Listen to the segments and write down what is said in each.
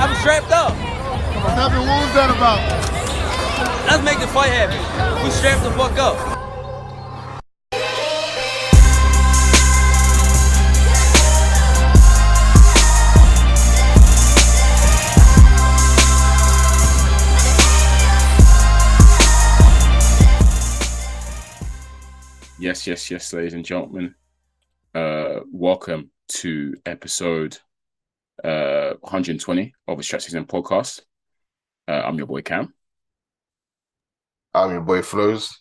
I'm strapped up. Nothing. happened? What was that about? Let's make the fight happen. We strapped the fuck up. Yes, yes, yes, ladies and gentlemen. Uh, welcome to episode uh 120 of the Strap Season podcast. Uh, I'm your boy Cam, I'm your boy Flows.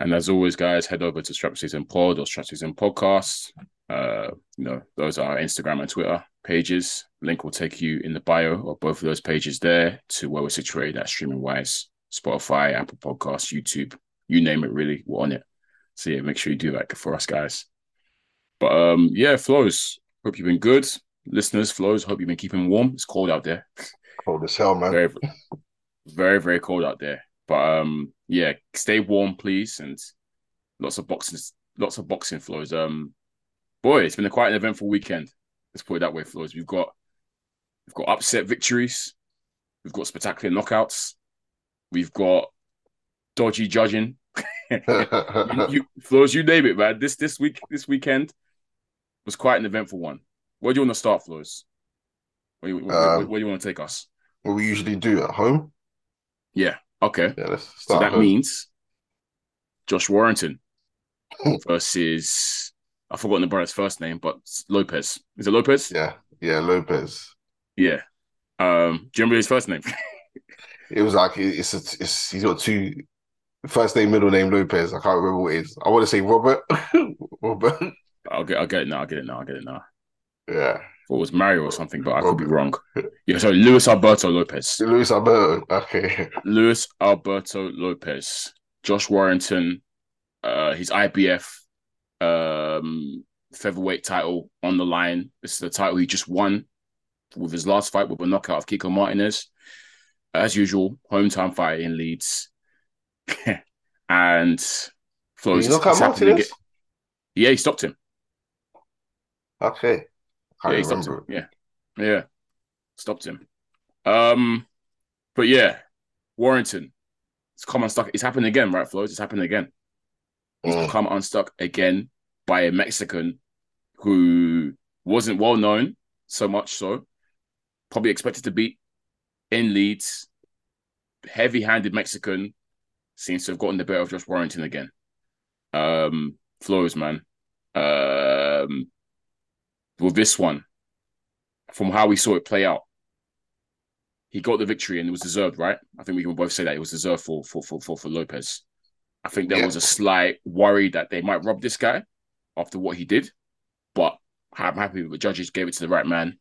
and as always, guys, head over to Strap Season Pod or Strap Season Podcast. Uh, you know, those are our Instagram and Twitter pages. Link will take you in the bio of both of those pages there to where we're situated at streaming wise, Spotify, Apple Podcasts, YouTube, you name it. Really, we're on it. So yeah, make sure you do that for us, guys. But um, yeah, flows. Hope you've been good, listeners. Flows. Hope you've been keeping warm. It's cold out there. Cold as hell, man. Very, very, very cold out there. But um, yeah, stay warm, please, and lots of boxing, lots of boxing flows. Um, boy, it's been a quite an eventful weekend. Let's put it that way, flows. We've got, we've got upset victories, we've got spectacular knockouts, we've got dodgy judging. you, you, flows, you name it, man. This this week, this weekend was quite an eventful one. Where do you want to start, Flores? Where, do you- where- Um, where- where do you want to take us? what we usually do at home. Yeah. Okay. Yeah, let's So that home. means Josh Warrington versus I've forgotten the brother's first name, but Lopez. Is it Lopez? Yeah, yeah, Lopez. Yeah. Um, do you remember his first name? It was like it's a, it's he's got two first name, middle name Lopez. I can't remember what it is. I want to say Robert. Robert. I'll get I'll get it now, I'll get it now, I'll get it now. Yeah. Thought it was Mario or something, but I could be wrong. Yeah, so Luis Alberto Lopez. Luis Alberto. Okay. Luis Alberto Lopez. Josh Warrington, uh his IBF um featherweight title on the line. This is the title he just won with his last fight with a knockout of Kiko Martinez. As usual, hometown fight in Leeds. and Did flows. you knock out Martinez? again. Yeah, he stopped him. Okay. Yeah, he stopped him. Yeah, yeah, stopped him. Um, but yeah, Warrington, it's come unstuck. It's happened again, right, Flows? It's happened again. He's Mm. become unstuck again by a Mexican who wasn't well known, so much so, probably expected to beat in Leeds. Heavy-handed Mexican seems to have gotten the better of Josh Warrington again. Um, Flows, man. Um, with this one, from how we saw it play out, he got the victory and it was deserved, right? I think we can both say that it was deserved for for for for, for Lopez. I think there Yeah. was a slight worry that they might rob this guy after what he did, but I'm happy with the judges gave it to the right man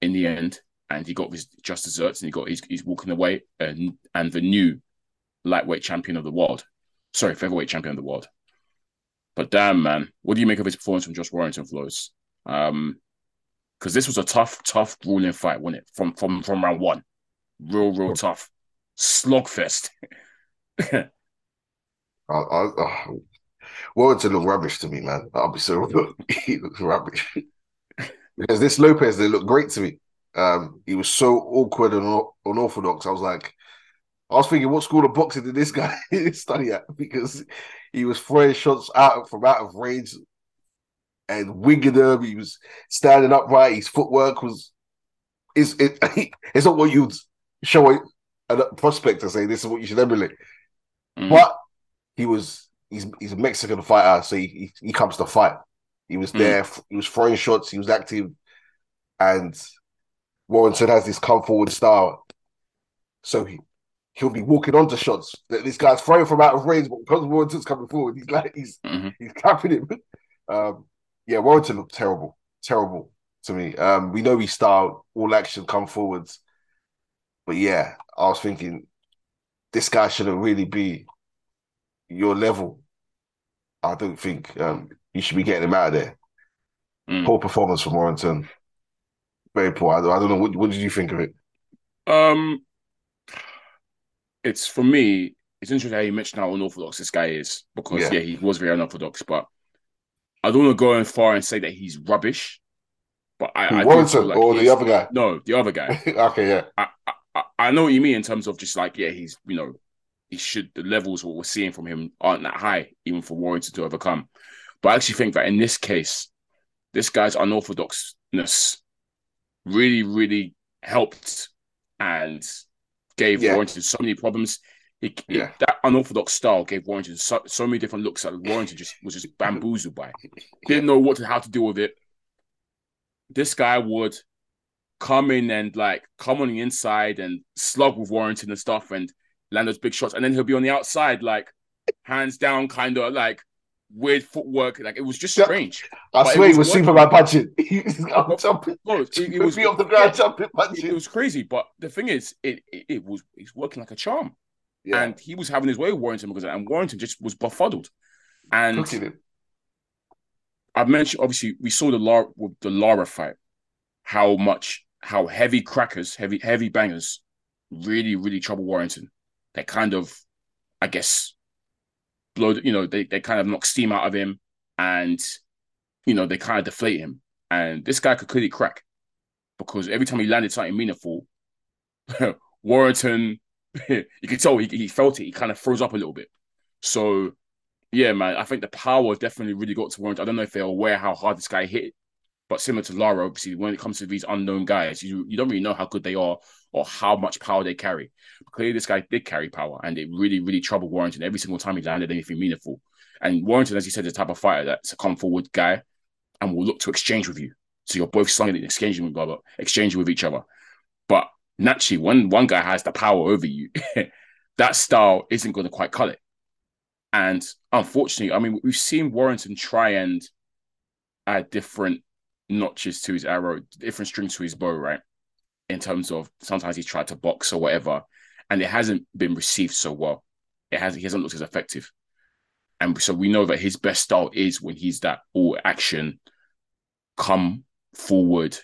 in the end, and he got his just desserts and he got he's he's walking away and and the new lightweight champion of the world, sorry featherweight champion of the world. But damn man, what do you make of his performance from Josh Warrington, Flows? Um, because this was a tough, tough, grueling fight, wasn't it? From from from round one, real, real tough, slogfest. I, I, uh, Warrington looked rubbish to me, man. I'll be so he looks rubbish. because this Lopez, they look great to me. Um, he was so awkward and un- unorthodox. I was like, I was thinking, what school of boxing did this guy study at? Because he was throwing shots out from out of range and winging them. He was standing upright. His footwork was is it, it's not what you'd show a, a prospect to say this is what you should emulate. Mhm. But he was he's he's a Mexican fighter, so he he, he comes to fight. He was Mm. there, he was throwing shots, he was active, and Warrington has this come forward style. So he he'll be walking onto shots. that This guy's throwing from out of range, but because Warrington's coming forward, he's like he's Mhm. he's capping him. Um, yeah, Warrington looked terrible, terrible to me. Um, we know we style, all action, come forwards. But yeah, I was thinking this guy shouldn't really be your level. I don't think um, you should be getting him out of there. Mm. Poor performance from Warrington. Very poor. I, don't- I don't know. What, what did you think of it? Um, it's for me. It's interesting how you mentioned how unorthodox this guy is because Yeah. yeah, he was very unorthodox. But I don't want to go as far and say that he's rubbish. But I, I feel like or the other guy? No, the other guy. okay, yeah. I, I I know what you mean in terms of just like yeah, he's you know he should the levels what we're seeing from him aren't that high even for Warrington to overcome. But I actually think that in this case, this guy's unorthodoxness really really helped and gave Yeah. Warrington so many problems. He- Yeah. that unorthodox style gave Warrington so, so many different looks that Warrington just was just bamboozled by. Didn't know what to, how to deal with it. This guy would come in and like come on the inside and slug with Warrington and stuff and land those big shots, and then he'll be on the outside like hands down, kind of like weird footwork. Like it was just strange. I But it swear he was. Superman punching. He was jumping. It, it He was off the ground, yeah, jumping, it, it was crazy. But the thing is, it it, it was it's working like a charm, yeah, and he was having his way with Warrington because and Warrington just was befuddled. And. I've mentioned obviously we saw the Lara with the Lara fight, how much how heavy crackers, heavy heavy bangers, really really trouble Warrington. They kind of, I guess, blow. You know, they they kind of knock steam out of him, and you know they kind of deflate him. And this guy could clearly crack because every time he landed something meaningful, Warrington, you could tell he, he felt it. He kind of froze up a little bit. So yeah, man, I think the power definitely really got to Warrington. I don't know if they're aware how hard this guy hit, but similar to Lara, obviously, when it comes to these unknown guys, you you don't really know how good they are or how much power they carry. But clearly, this guy did carry power, and it really, really troubled Warrington every single time he landed anything meaningful. And Warrington, as you said, is the type of fighter that's a come forward guy and will look to exchange with you. So you're both slung and exchanging with exchanging with each other. Naturally, when one guy has the power over you, that style isn't going to quite cut it. And unfortunately, I mean, we've seen Warrington try and add different notches to his arrow, different strings to his bow, right? In terms of sometimes he's tried to box or whatever, and it hasn't been received so well. It hasn't, he hasn't looked as effective. And so we know that his best style is when he's that all action, come forward,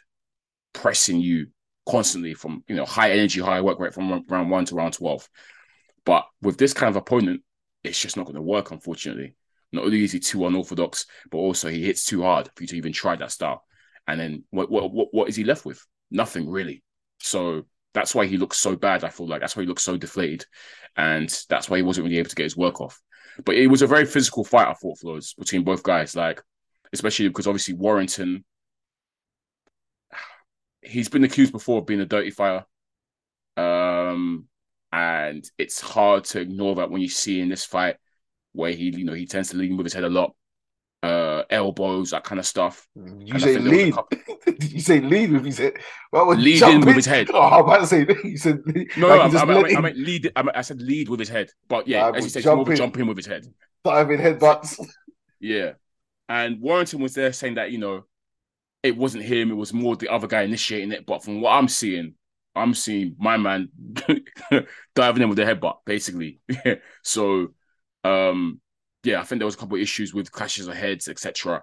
pressing you constantly from you know high energy, high work rate from round one to round twelve. But with this kind of opponent, it's just not going to work, unfortunately. Not only is he too unorthodox, but also he hits too hard for you to even try that style. And then what what what, what is he left with? Nothing really. So that's why he looks so bad. I feel like that's why he looks so deflated, and that's why he wasn't really able to get his work off. But it was a very physical fight. I thought Flores between both guys, like especially because obviously Warrington, he's been accused before of being a dirty fighter, um, and it's hard to ignore that when you see in this fight where he, you know, he tends to lean with his head a lot, uh, elbows, that kind of stuff. You And say think there was a lead. couple- you say lead with his head. Well, Lead in with his head. Oh, I'm about to say you said lead. No, like no, I, I, I meant lead. I, meant, I said lead with his head, but yeah, I as you said, jump more of in. jump in with his head. dive in headbutts. Yeah. And Warrington was there saying that, you know, it wasn't him, it was more the other guy initiating it. But from what I'm seeing, I'm seeing my man diving in with the headbutt, basically. so um yeah, I think there was a couple of issues with clashes of heads, etc.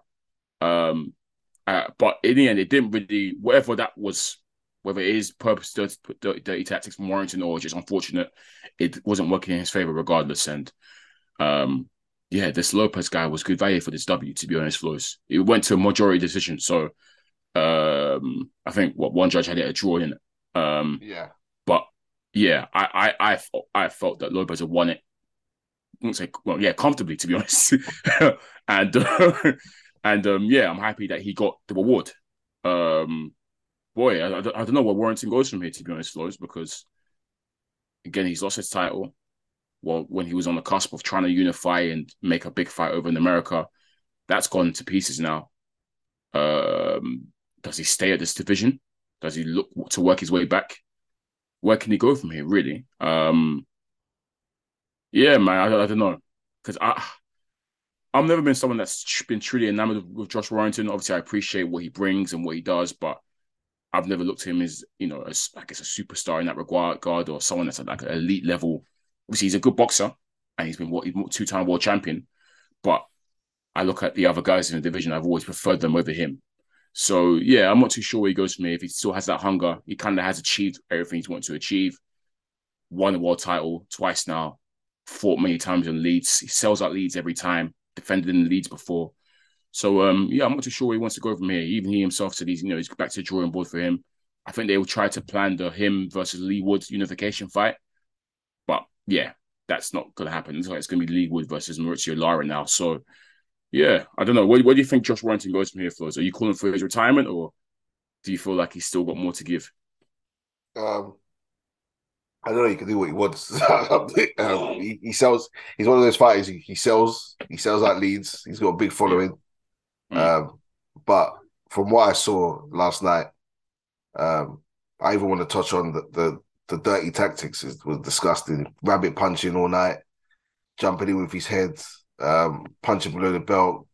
Um uh, but in the end, it didn't really whatever that was, whether it is purpose dirty, dirty, dirty tactics from Warrington or just unfortunate, it wasn't working in his favor regardless. And um yeah, this Lopez guy was good value for this W, to be honest, Flores. It went to a majority decision. So um I think what one judge had it a draw in it. Um Yeah. but yeah, I I I, felt- I felt that Lopez had won it. I wouldn't say well, yeah, comfortably to be honest. and and um yeah, I'm happy that he got the reward. Um boy, I, I, I don't know where Warrington goes from here, to be honest, Flores, because again, he's lost his title. Well, when he was on the cusp of trying to unify and make a big fight over in America, that's gone to pieces now. Um, does he stay at this division? Does he look to work his way back? Where can he go from here, really? Um, yeah, man, I, I don't know. Because I, I've never been someone that's been truly enamored with, Josh Warrington. Obviously, I appreciate what he brings and what he does, but I've never looked at him as, you know, as I guess a superstar in that regard, or someone that's at like an elite level. Obviously, he's a good boxer and he's been two time world champion. But I look at the other guys in the division, I've always preferred them over him. So yeah, I'm not too sure where he goes from here. If he still has that hunger, he kind of has achieved everything he's wanted to achieve. Won the world title twice now, fought many times in Leeds. He sells out Leeds every time, defended in the Leeds before. So um, yeah, I'm not too sure where he wants to go from here. Even he himself said he's you know he's back to the drawing board for him. I think they will try to plan the him versus Leigh Wood unification fight, yeah, that's not going to happen. It's, like it's going to be Leigh Wood versus Mauricio Lara now. So yeah, I don't know. Where, where do you think Josh Warrington goes from here, Flows? Are you calling for his retirement, or do you feel like he's still got more to give? Um, I don't know. He can do what he wants. um, he, he, sells. He's one of those fighters. He, he sells. He sells out Leeds. He's got a big following. Mm. Um, but from what I saw last night, um, I even want to touch on the the, the dirty tactics. It was disgusting. Rabbit punching all night, jumping in with his head, um, punching below the belt,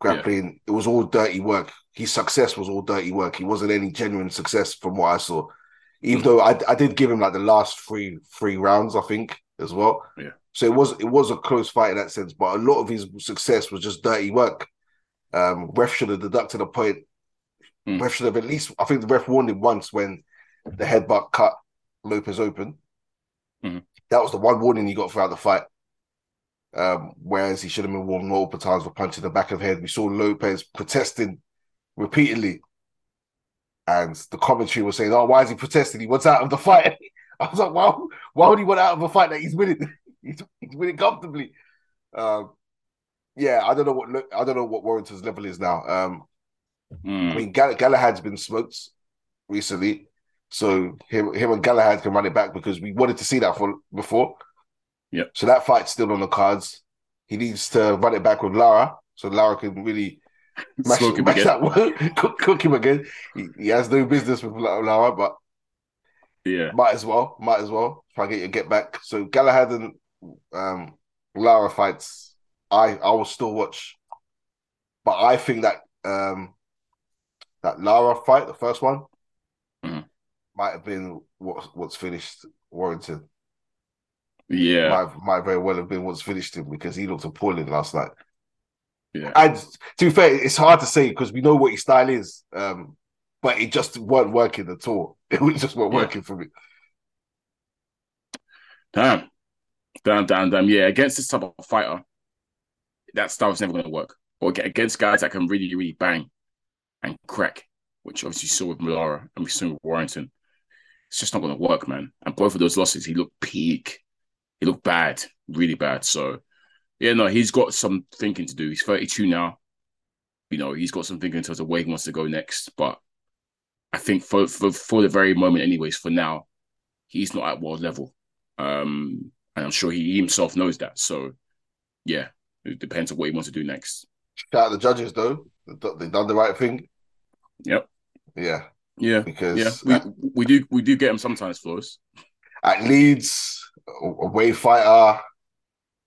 grappling. Yeah. It was all dirty work. His success was all dirty work. He wasn't any genuine success from what I saw even though I, I did give him like the last three three rounds, I think as well. Yeah. So it was it was a close fight in that sense, but a lot of his success was just dirty work. Um, ref should have deducted a point. Mm. Ref should have at least. I think the ref warned him once when the headbutt cut Lopez open. Mm. That was the one warning he got throughout the fight. Um, whereas he should have been warned multiple times for punching the back of the head. We saw Lopez protesting repeatedly and the commentary was saying, "Oh, why is he protesting? He wants out of the fight." I was like, "Why? Why would he want out of a fight that he's winning? he's, he's, winning comfortably." Um, yeah, I don't know what I don't know what Warrington's level is now. Um, mm. I mean, Gall- Galahad's been smoked recently, so him him and Galahad can run it back because we wanted to see that for before. Yeah. So that fight's still on the cards. He needs to run it back with Lara, so Lara can really Mash, him mash that cook, cook, him again. He, he, has no business with Lara, but yeah, might as well, might as well try and get your get back. So Galahad and um, Lara fights, I I will still watch, but I think that um, that Lara fight, the first one. Might have been what what's finished Warrington. Yeah, might, might very well have been what's finished him because he looked appalling last night. Yeah. And to be fair, it's hard to say because we know what his style is. Um, but it just weren't working at all. It just weren't yeah. working for me. Damn. Damn, damn, damn. Yeah, against this type of fighter, that style is never going to work. Or against guys that can really, really bang and crack, which obviously you saw with Malara and we saw with Warrington. It's just not going to work, man. And both of those losses, he looked peak. He looked bad, really bad. So yeah, no, he's got some thinking to do. He's 32 now. You know, he's got some thinking in terms of where he wants to go next. But I think for for, for the very moment, anyways, for now, he's not at world level. Um, and I'm sure he himself knows that. So yeah, it depends on what he wants to do next. Shout out the judges though. They've done the right thing. Yep. Yeah. Yeah. Because yeah, we, we do we do get him sometimes, Flores. At Leeds, away fighter,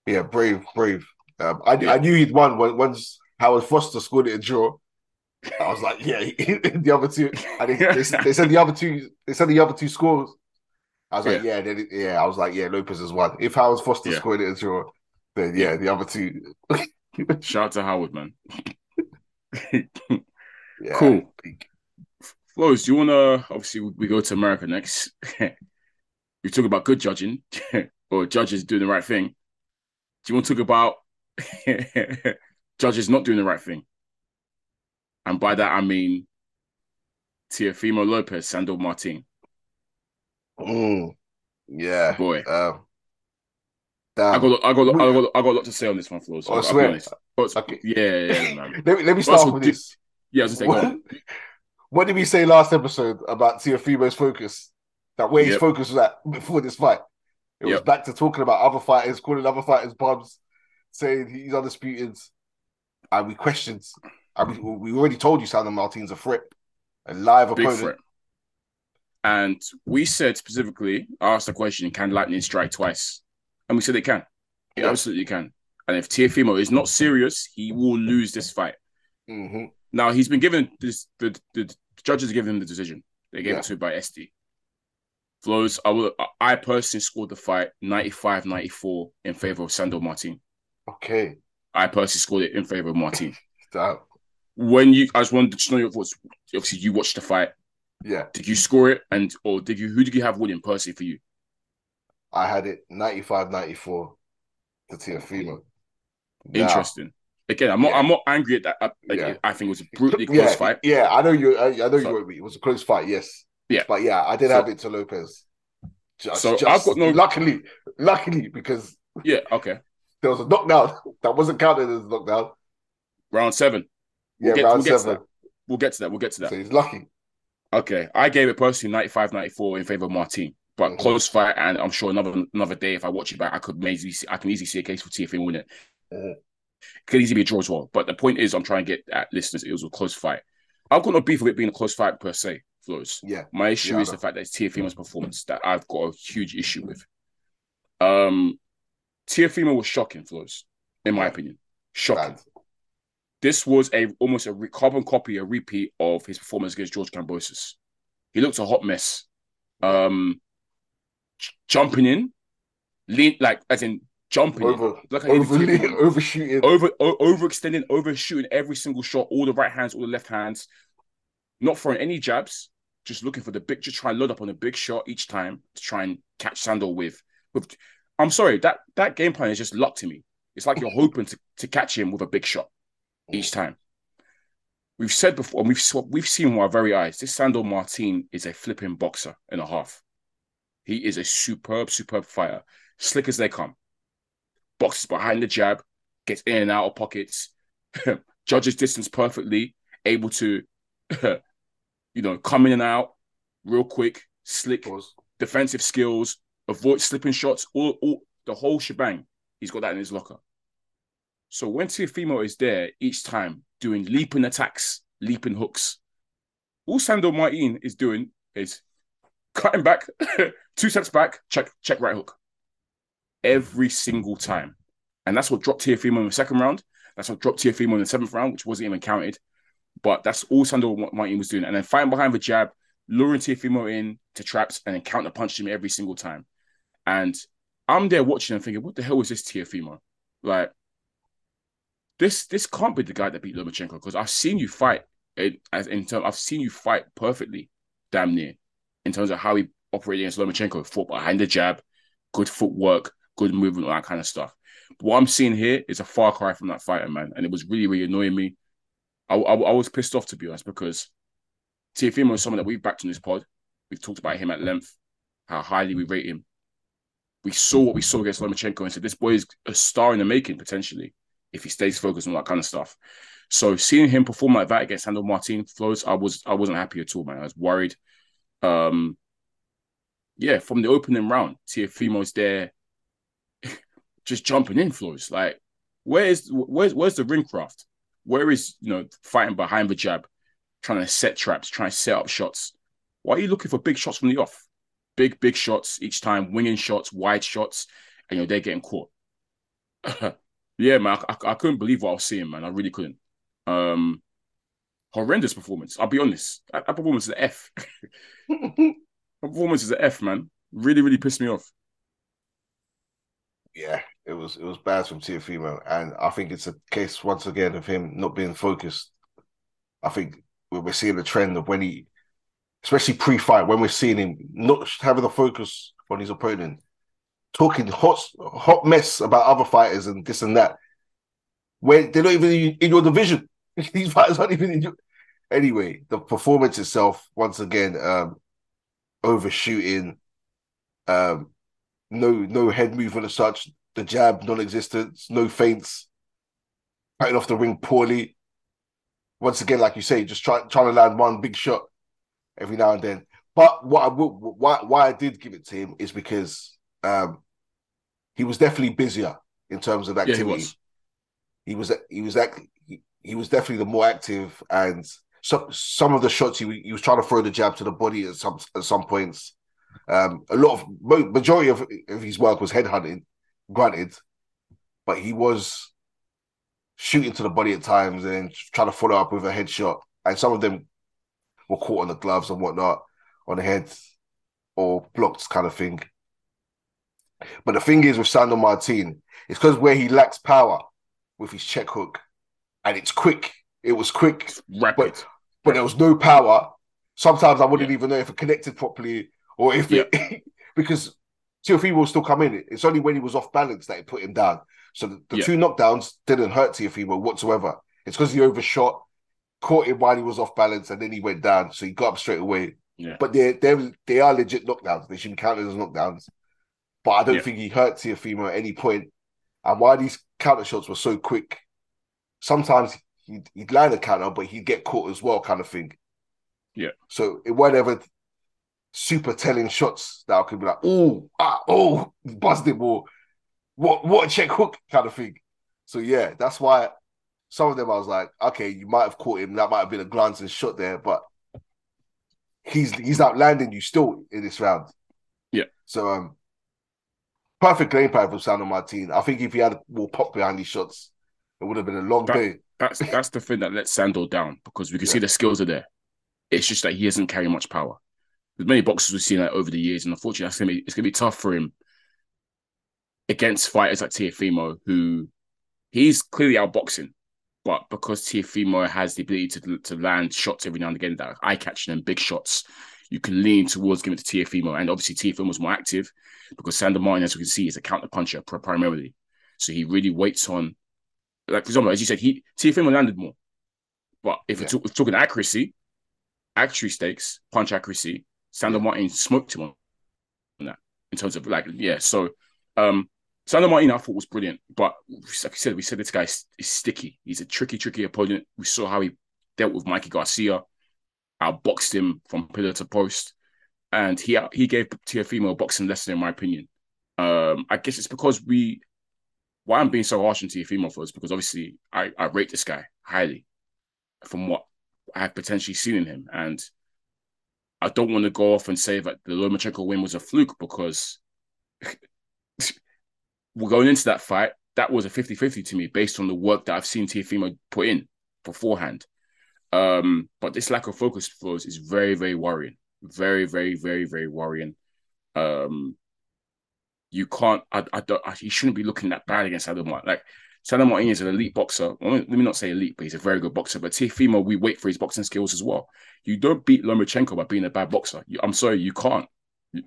yeah, brave, brave. Um, I, yeah. I knew he'd won when, once Howard Foster scored it a draw. I was like, yeah, the other two. They, they, they, said the other two. They said the other two scores. I was like, yeah, yeah, then, yeah. I was like, yeah, Lopez has won. If Howard Foster yeah. scored it a draw, then yeah, the other two. Shout out to Howard, man. yeah, cool. Flows, do you want to? Obviously, we go to America next. we talk about good judging or judges doing the right thing. Do you want to talk about judges not doing the right thing? And by that I mean Teofimo Lopez, Sandor Martin. Mm, yeah, boy. Um, I got, I got, I got, I got a lot to say on this one, Flo. So oh, I swear. But, okay. Yeah, yeah, man. let me let me start also, with this. Yeah, I was just saying. What, did we say last episode about Teofimo's focus? That where yep. his focus was at before this fight. It yep. was back to talking about other fighters, calling other fighters bums, saying he's undisputed. And we questioned. And we, we already told you Sandor Martin's a threat, a live Big opponent. Threat. And we said specifically, I asked the question, can Lightning strike twice? And we said it can. It yeah. absolutely can. And if Teofimo is not serious, he will lose this fight. Mm-hmm. Now he's been given this. The, the, judges give him the decision. They gave yeah. it to him by SD. Flows, I will. I personally scored the fight 95-94 in favor of Sandor Martin. Okay. I personally scored it in favor of Martin. Stop. When you, I just wanted to know your thoughts. Obviously, you watched the fight. Yeah. Did you score it, and or did you? Who did you have winning personally for you? I had it 95-94 to Teofimo. Interesting. Again, I'm not. Yeah. I'm not angry at that. I, like, Yeah. I think it was a brutally close yeah, fight. Yeah, I know you. I, I know you. So- be. It was a close fight. Yes. Yeah. but yeah, I did So- have it to Lopez. Just, So just- I've got no- Luckily, luckily, because Yeah. Okay. there was a knockdown that wasn't counted as a knockdown. Round seven. Yeah, We'll get- round we'll to seven. We'll get to that. We'll get to that. So he's lucky. Okay, I gave it personally 95 94 in favor of Martin, but Mhm. close fight, and I'm sure another another day if I watch it back, I could easily see, I can easily see a case for TFM winning it. Mhm. Could easily be a draw as well. But the point is, I'm trying to get at listeners, it was a close fight. I've got no beef with it being a close fight per se, Flores. Yeah, My issue Yeah, is the fact that it's Teofimo's performance that I've got a huge issue with. Um, Teofimo was shocking, Flores, in my opinion, shocking. bad. This was a almost a carbon copy, a repeat of his performance against George Kambosos. He looked a hot mess. Um, jumping in, lean like as in jumping in. Over, Like over, did overshooting. over o- overextending, overshooting every single shot, all the right hands, all the left hands, not throwing any jabs, just looking for the big, just try and load up on a big shot each time to try and catch Sandor with. with I'm sorry, that that game plan is just luck to me. It's like you're hoping to, to catch him with a big shot each time. We've said before, and we've we've seen with our very eyes. This Sandor Martin is a flipping boxer and a half. He is a superb, superb fighter, slick as they come. Boxes behind the jab, gets in and out of pockets, judges distance perfectly, able to, you know, come in and out real quick, slick, Pause. defensive skills, avoid slipping shots, all, all the whole shebang. He's got that in his locker. So when Teofimo is there each time doing leaping attacks, leaping hooks, all Sandor Martin is doing is cutting back, two steps back, check, check right hook. Every single time. And that's what dropped Teofimo in the second round. That's what dropped Teofimo in the seventh round, which wasn't even counted. But that's all Sandor Martin was doing. And then fighting behind the jab, luring Teofimo in to traps, and then counter punching him every single time. And I'm there watching and thinking, what the hell is this Teofimo? Like, this this can't be the guy that beat Lomachenko because I've seen you fight in, in terms, I've seen you fight perfectly, damn near, in terms of how he operated against Lomachenko, fought behind the jab, good footwork, good movement, all that kind of stuff. But what I'm seeing here is a far cry from that fighter, man, and it was really, really annoying me. I, I, I was pissed off to be honest because Teofimo is someone that we've backed on this pod. We've talked about him at length, how highly we rate him. We saw what we saw against Lomachenko and said this boy is a star in the making potentially if he stays focused on that kind of stuff. So seeing him perform like that against Sandor Martin Flores, I was I wasn't happy at all, man. I was worried. Um, yeah, from the opening round, Teofimo's there, just jumping in Flores. Like, where is where's where's the ring craft? Where is you know fighting behind the jab, trying to set traps, trying to set up shots? Why are you looking for big shots from the off? Big big shots each time, winging shots, wide shots, and you know they're getting caught. yeah, man, I, I, I couldn't believe what I was seeing, man. I really couldn't. Um, horrendous performance. I'll be honest. That, that performance is an F. performance is an F, man. Really, really pissed me off. yeah, it was it was bad from Teofimo, and I think it's a case once again of him not being focused. I think we're seeing the trend of when he, especially pre-fight, when we're seeing him not having the focus on his opponent, talking hot hot mess about other fighters and this and that, when they're not even in in your division. These fighters aren't even in your. Anyway, the performance itself, once again, um, overshooting, um, no no head movement as such, the jab non-existence, no feints, fighting off the ring poorly. Once again, like you say, just try, trying to land one big shot every now and then. But what I will, why why I did give it to him is because um, he was definitely busier in terms of Yeah, activity. he was. He was he was act, he, he was definitely the more active, and some some of the shots he he was trying to throw the jab to the body at some at some points. Um, a lot of majority of, of his work was headhunting, granted, but he was shooting to the body at times and trying to follow up with a headshot, and some of them were caught on the gloves and whatnot, on the head or blocked kind of thing. But the thing is with Sandor Martin, it's because where he lacks power with his check hook, and it's quick. It was quick, Rapid. but there was no power. Sometimes I wouldn't even know if it connected properly or if it because Teofimo will still come in. It's only when he was off balance that it put him down. So the, the Yeah. two knockdowns didn't hurt Teofimo whatsoever. It's because he overshot, caught him while he was off balance, and then he went down. So he got up straight away. Yeah. But they're, they're, they are legit knockdowns. They should be counted as knockdowns. But I don't Yeah. think he hurt Teofimo at any point. And why these counter shots were so quick, sometimes he'd, he'd land a counter, but he'd get caught as well, kind of thing. Yeah. So it weren't ever super telling shots that I could be like, oh, ah, oh, buzzed him or what, what a check hook kind of thing. So yeah, that's why some of them I was like, okay, you might have caught him. That might have been a glancing shot there, but he's he's outlanding you still in this round. Yeah. So um, perfect game plan from Sandor Martin. I think if he had more pop behind these shots, it would have been a long That- day. That's that's the thing that lets Sandor down because we can Yeah. see the skills are there. It's just that he doesn't carry much power. There's many boxers we've seen that over the years, and unfortunately, that's gonna be it's gonna be tough for him against fighters like Teofimo, who he's clearly outboxing, but because Teofimo has the ability to to land shots every now and again that are eye catching and big shots, you can lean towards giving it to Teofimo, and obviously Teofimo was more active because Sandor Martin, as we can see, is a counter puncher primarily, so he really waits on like for example, as you said, he Teofimo landed more. But if Yeah. we're talking accuracy, accuracy stakes, punch accuracy, Sandor Martin smoked him on that in terms of like yeah. So um Sandor Martin I thought was brilliant, but like I said, we said this guy is, is sticky. He's a tricky, tricky opponent. We saw how he dealt with Mikey Garcia, outboxed him from pillar to post, and he he gave Teofimo a boxing lesson in my opinion. Um, I guess it's because we why I'm being so harsh on Teofimo for is because obviously I, I rate this guy highly from what I have potentially seen in him. And I don't want to go off and say that the Lomachenko win was a fluke because we're going into that fight. That was a 50 50 to me based on the work that I've seen Teofimo put in beforehand. Um, but this lack of focus for us is very, very worrying. Very, very, very, very worrying. Um, you can't. I, I don't. I, he shouldn't be looking that bad against Adam Martin. Like Sandor Martin is an elite boxer. Let me not say elite, but he's a very good boxer. But Teofimo, we wait for his boxing skills as well. You don't beat Lomachenko by being a bad boxer. You, I'm sorry, you can't.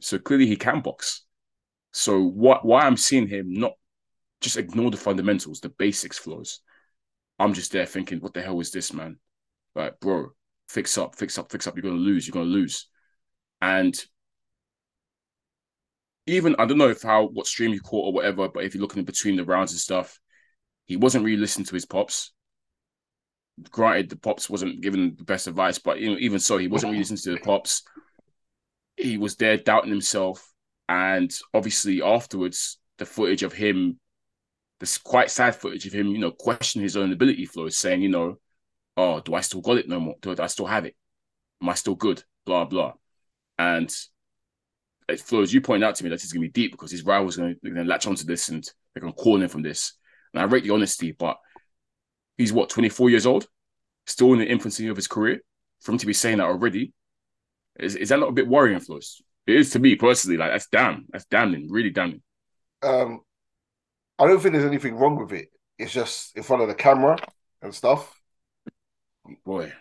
So clearly he can box. So what? Why I'm seeing him not just ignore the fundamentals, the basics flaws. I'm just there thinking, what the hell is this, man? Like, bro, fix up, fix up, fix up. You're gonna lose. You're gonna lose. And even I don't know if how what stream you caught or whatever, but if you're looking in between the rounds and stuff, he wasn't really listening to his pops. Granted, the pops wasn't giving the best advice, but even so, he wasn't really listening to the pops. He was there doubting himself, and obviously afterwards, the footage of him, this quite sad footage of him, you know, questioning his own ability flows, saying, you know, oh, do I still got it no more? Do I still have it? Am I still good? Blah blah, and it flows. You point out to me that he's going to be deep because his rivals are going to latch onto this and they're going to call him from this. And I rate the honesty, but he's what, 24 years old? Still in the infancy of his career? For him to be saying that already, is, is that not a bit worrying, Flows? It is to me personally. Like, that's damn. That's damning. Really damning. Um, I don't think there's anything wrong with it. It's just in front of the camera and stuff. Boy.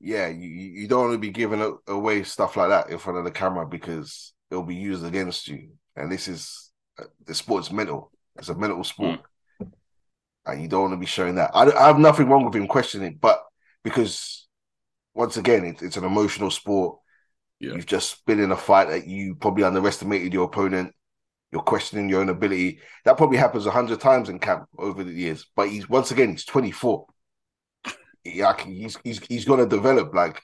Yeah, you, you don't want to be giving away stuff like that in front of the camera because it'll be used against you. And this is uh, the sport's mental. It's a mental sport, and you don't want to be showing that. I, I have nothing wrong with him questioning, but because once again, it, it's an emotional sport. Yeah. You've just been in a fight that you probably underestimated your opponent. You're questioning your own ability. That probably happens a hundred times in camp over the years. But he's once again, he's 24. Yeah, he's he's he's gonna develop. Like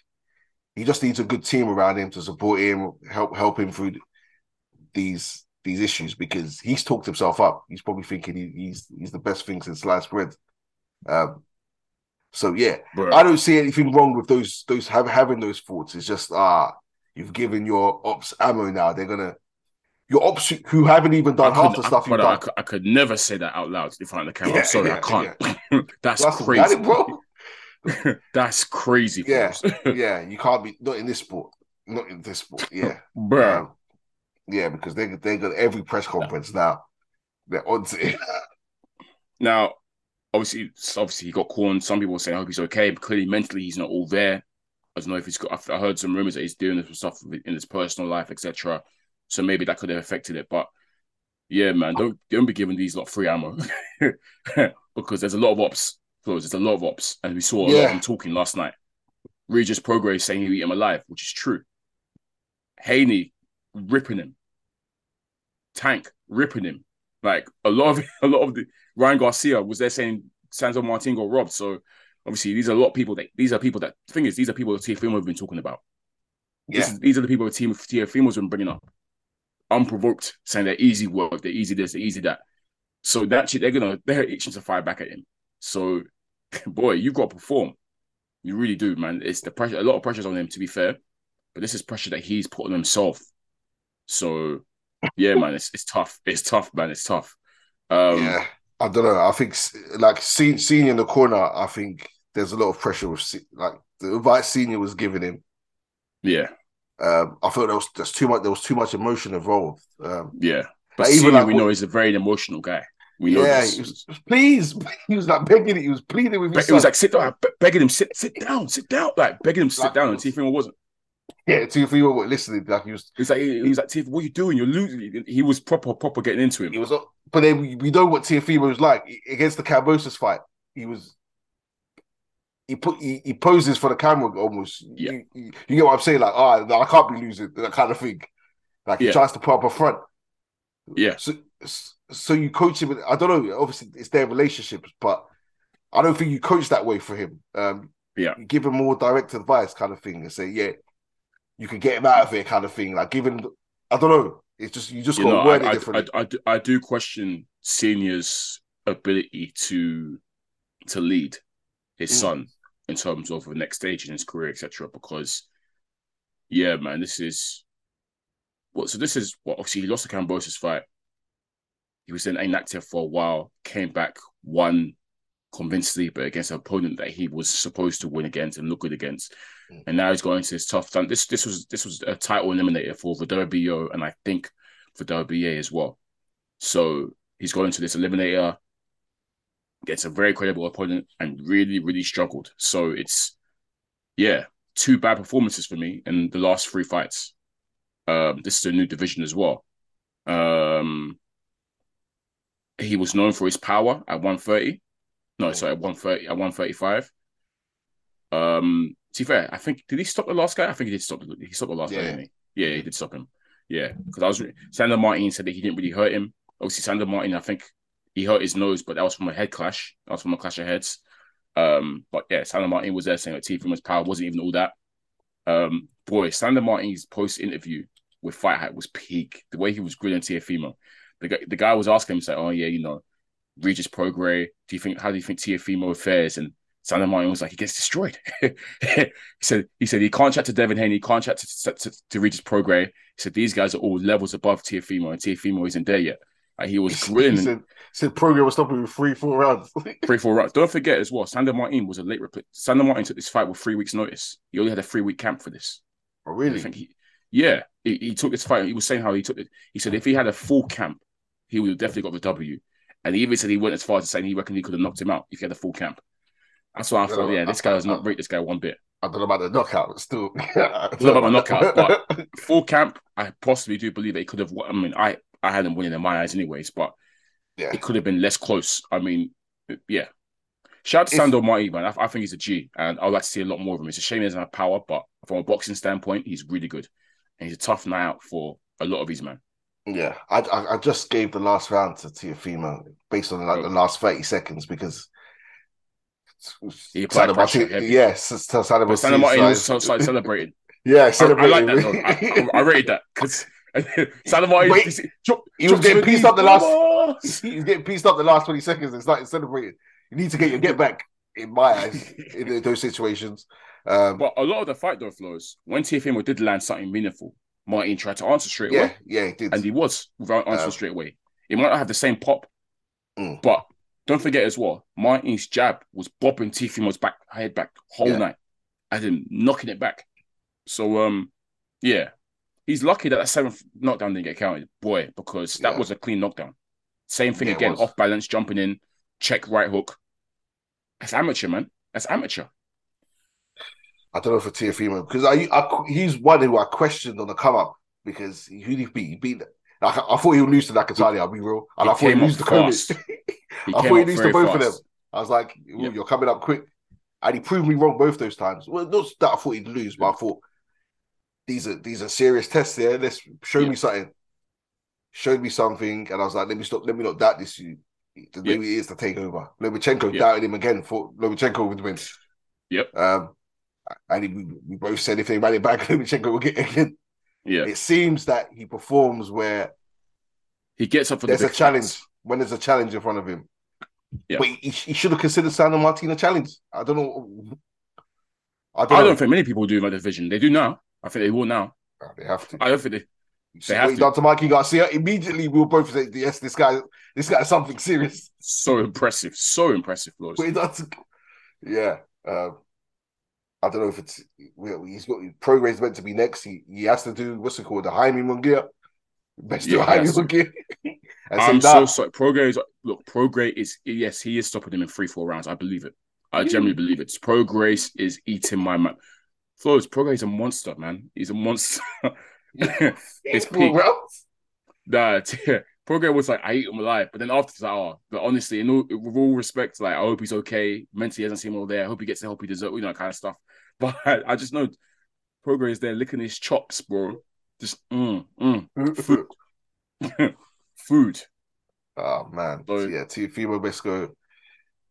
he just needs a good team around him to support him, help help him through these these issues because he's talked himself up. He's probably thinking he, he's he's the best thing since sliced bread. Um, so yeah, Bro. I don't see anything wrong with those those have, having those thoughts. It's just ah, you've given your ops ammo now. They're gonna your ops who haven't even done I half could, the stuff I, you've brother, I could, I could never say that out loud in front of the camera. Yeah, I'm sorry, I can't. That's That's crazy. bro. That's crazy. Yeah, yeah, you can't be not in this sport, not in this sport. Yeah, Bro. Um, yeah, because they they got every press conference now. They're on to it. Now, obviously, obviously he got cornered. Some people say, "I hope he's okay," but clearly mentally he's not all there. I don't know if he's got. I've- heard some rumors that he's doing some stuff in his personal life, etc. So maybe that could have affected it. But yeah, man, don't don't be giving these lot free ammo because there's a lot of ops. There's a lot of ops, and we saw a lot of them talking last night. Regis Prograis saying he'll eat him alive, which is true. Haney ripping him. Tank ripping him. Like a lot of a lot of the Ryan Garcia was there saying Sandor Martin got robbed. So obviously these are a lot of people that these are people that the thing is these are people that Teofimo have been talking about. Yeah, is, these are the people that team Teofimo's been bringing up. Unprovoked, saying they're easy work, they're easy this, they're easy that. So that shit, they're gonna they're itching to fire back at him. So boy, you've got to perform. You really do, man. It's the pressure, a lot of pressure's on him to be fair, but this is pressure that he's put on himself. So yeah, man, it's it's tough. It's tough, man. It's tough. Um, yeah. I don't know. I think like seeing senior in the corner. I think there's a lot of pressure with like the advice senior was giving him. yeah, Um, I felt there was there's too much. There was too much emotion involved. Um, yeah. But Like, even like we know, he's a very emotional guy. We know yeah, he was, please. He was like begging it. He was pleading with his it was like sit down, be- begging him sit sit down, sit down, like begging him to sit Like- down. And Teofimo wasn't. Yeah, two people were listening. Like he was. He was like, he was like, Tiff, what are you doing? You're losing. He was proper, proper getting into him. He was. But then we, we know what Teofimo was like against the Kambosos fight. He was. He put he, he poses for the camera almost. Yeah. You, you, you get what I'm saying? Like, oh, I can't be losing that kind of thing. Like he Yeah. tries to put up a front. Yeah. So so you coach him. I don't know. Obviously, it's their relationships, but I don't think you coach that way for him. Um, Yeah. you give him more direct advice, kind of thing, and say, yeah, you can get him out of it, kind of thing. Like giving, I don't know. It's just you just You got know, to word I, it differently. I, I, do, I do question Senior's ability to to lead his Mm. son in terms of the next stage in his career, etc. Because, yeah, man, this is what. So this is what obviously he lost the Kambosos fight. He was then inactive for a while, came back, won convincingly, but against an opponent that he was supposed to win against and look good against. And now he's going to his tough time. This this was this was a title eliminator for the WBO and I think for WBA as well. So he's going to this eliminator, gets a very credible opponent, and really, really struggled. So it's yeah, two bad performances for me in the last three fights. Um, this is a new division as well. Um, he was known for his power at 130. No, sorry, at 130, at 135. Um, to be fair, I think did he stop the last guy? I think he did stop. The, he stopped the last guy, Yeah. didn't he? Yeah, he did stop him. Yeah, because I was Sandor Martin said that he didn't really hurt him. Obviously, Sandor Martin, I think he hurt his nose, but that was from a head clash. That was from a clash of heads. Um, but yeah, Sandor Martin was there saying that Teofimo's power wasn't even all that. Um, boy, Sandor Martin's post interview with Fight Hype was peak. The way he was grilling Teofimo, the guy, the guy was asking him, saying, "Oh yeah, you know, Regis Prograis, do you think how do you think Teofimo fares?" And Sandor Martin was like, "He gets destroyed." he said, "He said he can't chat to Devin Haney, he can't chat to, to, to Regis Prograis." He said these guys are all levels above Teofimo, and Teofimo isn't there yet. Like he was grinning. he said, said Prograis was stopping with three, four rounds. three, four rounds. Don't forget as well, Sandor Martin was a late repli Sandor Martin took this fight with three weeks' notice. He only had a three week camp for this. oh, I really? think he, yeah, he, he took this fight. He was saying how he took it. He said if he had a full camp, he would have definitely got the W. And he even said he went as far as saying he reckoned he could have knocked him out if he had a full camp. That's why I thought, yeah, this guy does not rate this guy one bit. I don't know about the knockout, but still. It's not know about the knockout, but full camp, I possibly do believe that he could have. won- I mean, I I had him winning in my eyes, anyways, but yeah. it could have been less close. I mean, yeah. Shout out to If- Sandor Martin, man. I, I think he's a G, and I'd like to see a lot more of him. It's a shame he doesn't have power, but from a boxing standpoint, he's really good, and he's a tough night out for a lot of these men. Yeah, I, I I just gave the last round to Teofimo based on like oh. the Oh. last thirty seconds because He applied Santa pressure Martin- heavy. yes, Santa But Martin, Sandor Martin also started celebrating. yeah, I, I like that. Though. I, I, I rated that because Martin. Wait, he, he was getting pieced up the last- Bombers! He's getting pieced up the last twenty seconds and started celebrating. You need to get your get back in my eyes in those situations. Um, But a lot of the fight though flows when Teofimo did land something meaningful. Martin tried to answer straight yeah, away. yeah, he did. and he was without answering Um, straight away. It might not have the same pop, Mm. but don't forget as well, Martin's jab was bopping Teofimo's back head back whole Yeah. night, and him knocking it back. So um, yeah, he's lucky that that seventh knockdown didn't get counted, boy, because that Yeah. was a clean knockdown. Same thing Yeah, again, off balance, jumping in, check right hook. That's amateur, man. That's amateur. I don't know for Teofimo because I, I he's one who I questioned on the come up because who did he beat? He beat Like, I, I thought he would lose to Nakatani. I'll be real, and He I thought he lose up to fast. He I thought he up lose to both of them. I was like, "Ooh, Yeah. you're coming up quick. And he proved me wrong both those times. Well, not that I thought he'd lose, but I thought these are these are serious tests here. Let's show Yeah. me something. Showed me something, and I was like, let me stop, let me not doubt this. You the Yeah. way he is to take over. Lomachenko Yeah. doubted him again for Lomachenko would win. Yep. Um and we, we both said if they ran it back, Lomachenko would get again. Yeah, It seems that he performs where he gets up for there's the a challenge fights. When there's a challenge in front of him. Yeah. But he, he should have considered Sandor Martin a challenge. I don't know. I don't, I don't think many people do in my division. They do now. I think they will now. they have to. I don't think they. See have to. done to Mikey Garcia. Immediately, we will both say, "Yes, this guy, this guy is something serious." So impressive, so impressive, Flores. What he done to, yeah. Um, I don't know if it's he's got Prograis meant to be next. He he has to do what's it called the Jaime Munguia. Best do Yeah, he Jaime. Munguia. And I'm so so sorry. Prograis is look. Prograis is yes, he is stopping him in three, four rounds. I believe it. I generally believe it. Prograis is eating my man. Flores, Prograis is a monster, man. He's a monster. it's peak. rounds. Nah, Prograis was like, I eat him alive. But then after it's like, oh, but honestly, in all, with all respect, like, I hope he's okay. Mentally, he doesn't seem all there. I hope he gets the help he deserves, you know, kind of stuff. But I, just know Prograis is there licking his chops, bro. Just, mm, mm, food. Food. Oh man, So- yeah, Teofimo best go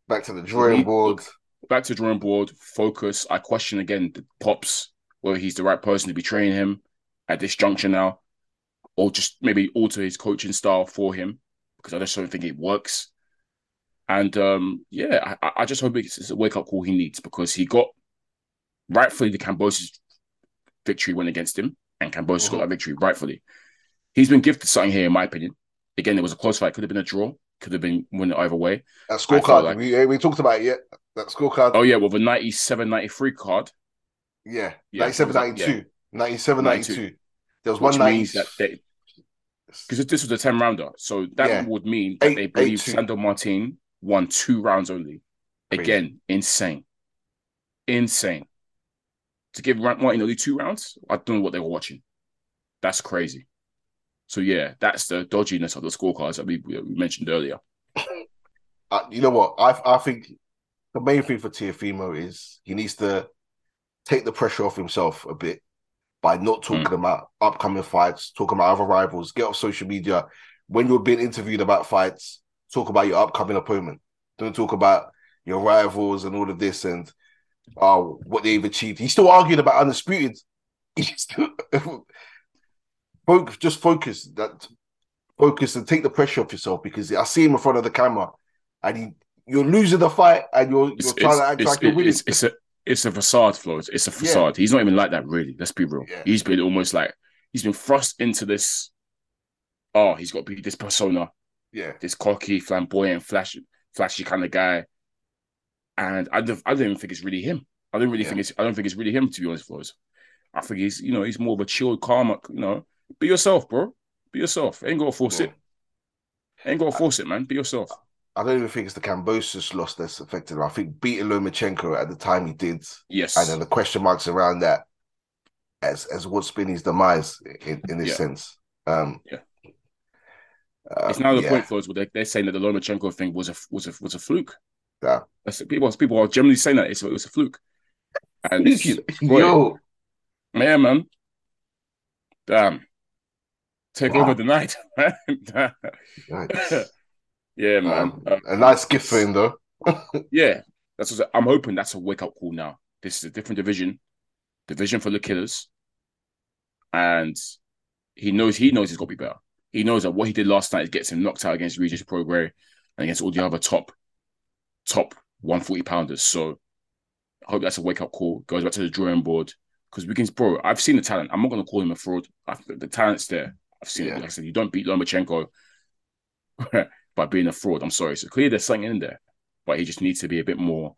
back to the drawing board. back to drawing board, focus. I question again the pops whether he's the right person to be training him at this juncture now, or just maybe alter his coaching style for him because I just don't think it works. And um, yeah, I, I just hope it's, it's a wake up call he needs because he got rightfully the Kambosos victory went against him, and Kambosos got that victory rightfully. He's been gifted something here, in my opinion. Again, it was a close fight. Could have been a draw. Could have been won either way. That scorecard, like- we, eh, we talked about it yet. That scorecard, Oh yeah, well the 97, 93 card, yeah, Yeah, 97, it was like- 92, 97, 92. 92. There was which one 90. that they because this was a 10 rounder. So that Yeah. would mean that Eight- they believe two. Sandor Martin won two rounds only. Again, insane. Insane. To give Martin only two rounds, I don't know what they were watching. That's crazy. So yeah, that's the dodginess of the scorecards that we, we mentioned earlier. uh, you know what? I I think the main thing for Teofimo is he needs to take the pressure off himself a bit by not talking Hmm. about upcoming fights, talking about other rivals. Get off social media when you're being interviewed about fights. Talk about your upcoming opponent. Don't talk about your rivals and all of this and uh, what they've achieved. He's still arguing about undisputed. He's still focus, just focus that focus and take the pressure off yourself because I see him in front of the camera and he, you're losing the fight and you're, you're trying to act like you're winning. it's, it's a it's a facade, Flores. It's a Yeah. facade. He's not even like that, really. Let's be real. Yeah. He's been almost like he's been thrust into this. Oh, he's got to be this persona, yeah, this cocky, flamboyant, flashy, flashy kind of guy. And I don't, I don't even think it's really him. I don't really Yeah. think it's I don't think it's really him to be honest, Flores. I think he's you know he's more of a chilled, calm. You know, be yourself, bro. Be yourself. Ain't gotta force Yeah. it. Ain't gotta force it, man. Be yourself. I don't even think it's the Kambosos loss that's affected him. I think beating Lomachenko at the time he did, Yes. and then the question marks around that as as what's been his demise in, in this Yeah. sense. Um, Yeah. uh, It's now the yeah, point, Flores, where they, they're saying that the Lomachenko thing was a was a was a fluke. Yeah. That's people. People are generally saying that it's a, it's a fluke. And Yo, yeah, man, damn, take Wow. over the night. Yikes. yeah, man. Um, Um, a nice gift for him though. yeah, that's what I'm hoping. That's a wake up call now. This is a different division, division for the killers, and he knows he knows he's got to be better. He knows that what he did last night gets him knocked out against Regis Prograis and against all the other top top 140 pounders. So I hope that's a wake up call. Goes back to the drawing board because we can, bro. I've seen the talent. I'm not going to call him a fraud. I, the talent's there. I've seen it. Like I said, you don't beat Lomachenko by being a fraud. I'm sorry. So clearly there's something in there, but he just needs to be a bit more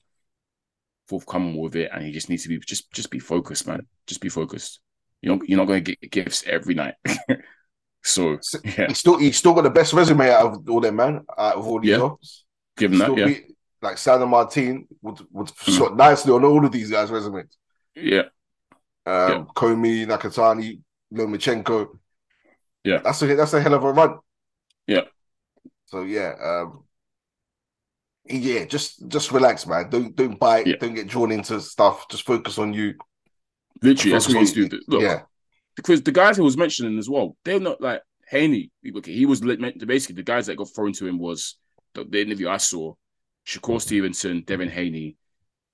forthcoming with it, and he just needs to be just just be focused, man. Just be focused. You're not, you're not going to get gifts every night. so yeah, He's still he's still got the best resume out of all them man. Out of all these Yeah. jobs. give him that. Still Yeah, beat- like Sandor Martin would would Mm. shot nicely on all of these guys' resumes. yeah, Um, Yeah. Nakatani, Lomachenko. Yeah. that's a that's a hell of a run. Yeah. So yeah, um, yeah, just just relax, man. Don't don't bite. Yeah. Don't get drawn into stuff. Just focus on you. Literally, that's what he's doing. Look, yeah, because the guys he was mentioning as well, they're not like Haney. Okay, he was basically the guys that got thrown to him was the, the interview I saw: Shakur Stevenson, Devin Haney,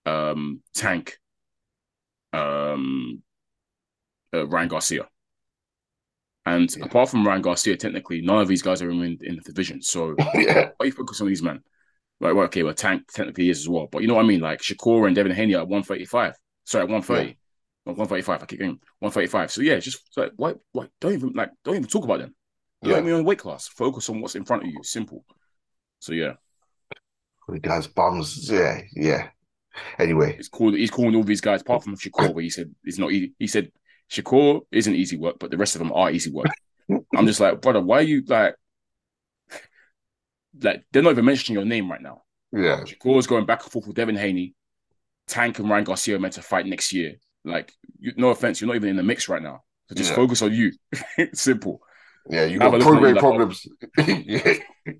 um, Tank, um, uh, Ryan Garcia. And Yeah. apart from Ryan Garcia, technically none of these guys are in, in the division. So yeah, why you focus on these men? Like, well, okay, well, Tank technically is as well, but you know what I mean? Like Shakur and Devin Haney at one thirty five. Sorry, at one thirty. One thirty five. I keep going one thirty five. So yeah, just like why, why? Don't even like, don't even talk about them. You yeah. don't even weight class. Focus on what's in front of you. Simple. So yeah, The guys bums. Yeah, yeah. Anyway, he's called. He's calling all these guys apart from Shakur, where he said it's not easy. He said Shakur isn't easy work, but the rest of them are easy work. I'm just like, brother, why are you like, like they're not even mentioning your name right now. yeah, Shakur's going back and forth with Devin Haney. Tank and Ryan Garcia are meant to fight next year. Like, you, no offense, you're not even in the mix right now. So just Yeah. focus on you. Simple. yeah. You Have got look at you like- problems. yeah,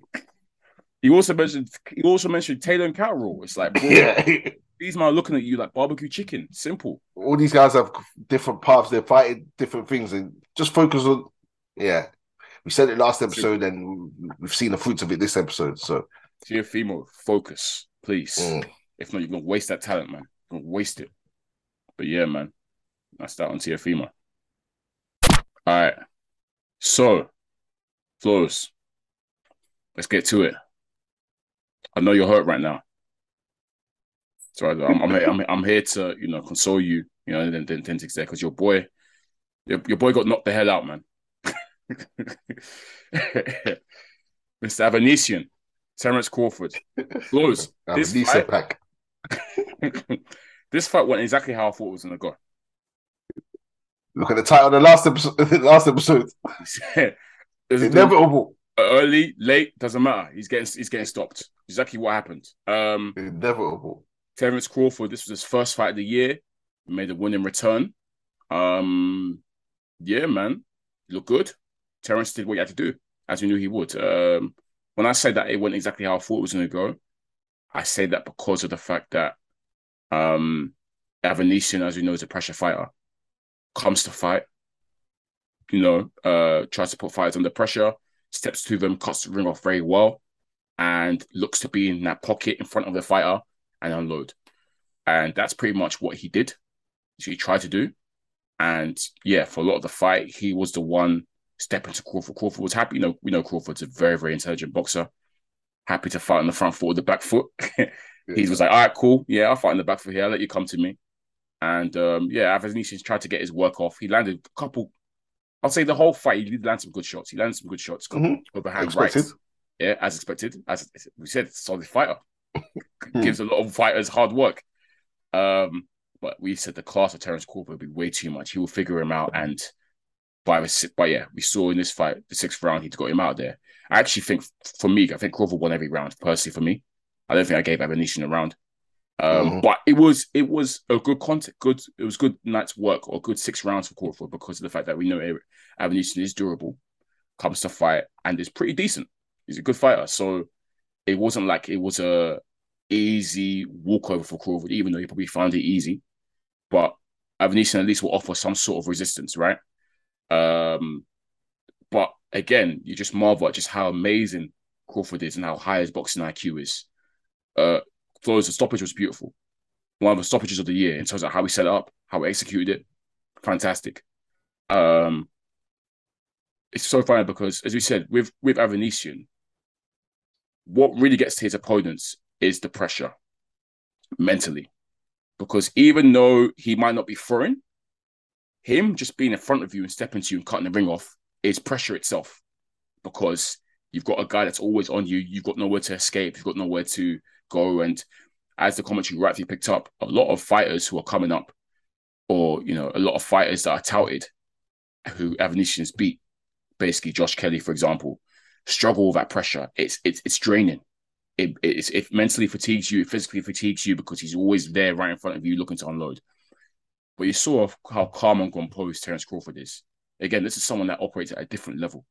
He also mentioned he also mentioned Taylor and Carroll. It's like, bro, yeah. these men are looking at you like barbecue chicken. Simple. All these guys have different paths. They're fighting different things, and just focus on. Yeah, we said it last episode, and we've seen the fruits of it this episode. So Teofimo, focus, please. mm. If not, you're gonna waste that talent, man. You're gonna waste it. But yeah, man. That's that on Teofimo. All right. So, Flores, let's get to it. I know you're hurt right now. So I'm, I'm, here, I'm, I'm here to, you know, console you, you know, and then, then, then there because your boy, your, your boy got knocked the hell out, man. Mr. Avanesyan, Terence Crawford. Have this fight, pack. this fight went exactly how I thought it was gonna go. Look at the title of the last episode. The last episode, inevitable. early, late, doesn't matter. He's getting he's getting stopped. Exactly what happened. Um, Inevitable. Terence Crawford, this was his first fight of the year. He made a winning return. Um, yeah, man, look good. Terence did what he had to do, as we knew he would. Um, when I say that it went exactly how I thought it was going to go, I say that because of the fact that um, Avanesyan, as we know, is a pressure fighter, comes to fight. You know, uh, tries to put fighters under pressure, steps to them, cuts the ring off very well, and looks to be in that pocket in front of the fighter and unload. And that's pretty much what he did. So he tried to do. And yeah, for a lot of the fight, he was the one stepping to Crawford. Crawford was happy. You know, we know Crawford's a very, very intelligent boxer. Happy to fight on the front foot with the back foot. he was like, all right, cool. Yeah, I'll fight on the back foot here. I'll let you come to me. And um, yeah, Avanesyan tried to get his work off. He landed a couple, I'll say the whole fight, he landed some good shots. He landed some good shots. Couple Mhm. overhand rights. Yeah, as expected. As we said, solid fighter. Gives a lot of fighters hard work. Um, but we said the class of Terence Crawford would be way too much. He will figure him out. And by the but yeah, we saw in this fight, the sixth round, he got him out there. I actually think for me, I think Crawford won every round, personally for me. I don't think I gave Avanesyan a round. Um, Mhm. but it was it was a good content, good it was good night's work or good six rounds for Crawford because of the fact that we know Avanesyan is durable, comes to fight, and is pretty decent. He's a good fighter. So it wasn't like it was a easy walkover for Crawford, even though he probably found it easy. But Avanesyan at least will offer some sort of resistance, right? Um, but again, you just marvel at just how amazing Crawford is and how high his boxing IQ is. Uh, Flores, the stoppage was beautiful. One of the stoppages of the year in terms of how he set it up, how he executed it. Fantastic. Um, it's so funny because, as we said, with with Avanesyan, what really gets to his opponents is the pressure mentally. Because even though he might not be throwing, him just being in front of you and stepping to you and cutting the ring off is pressure itself. Because you've got a guy that's always on you, you've got nowhere to escape, you've got nowhere to go. And as the commentary rightly picked up, a lot of fighters who are coming up, or you know, a lot of fighters that are touted who Avanesyan's beat, basically Josh Kelly, for example, struggle with that pressure. It's it's it's draining. It it's, it mentally fatigues you, it physically fatigues you because he's always there right in front of you looking to unload. But you saw how calm and composed Terence Crawford is. again, this is someone that operates at a different level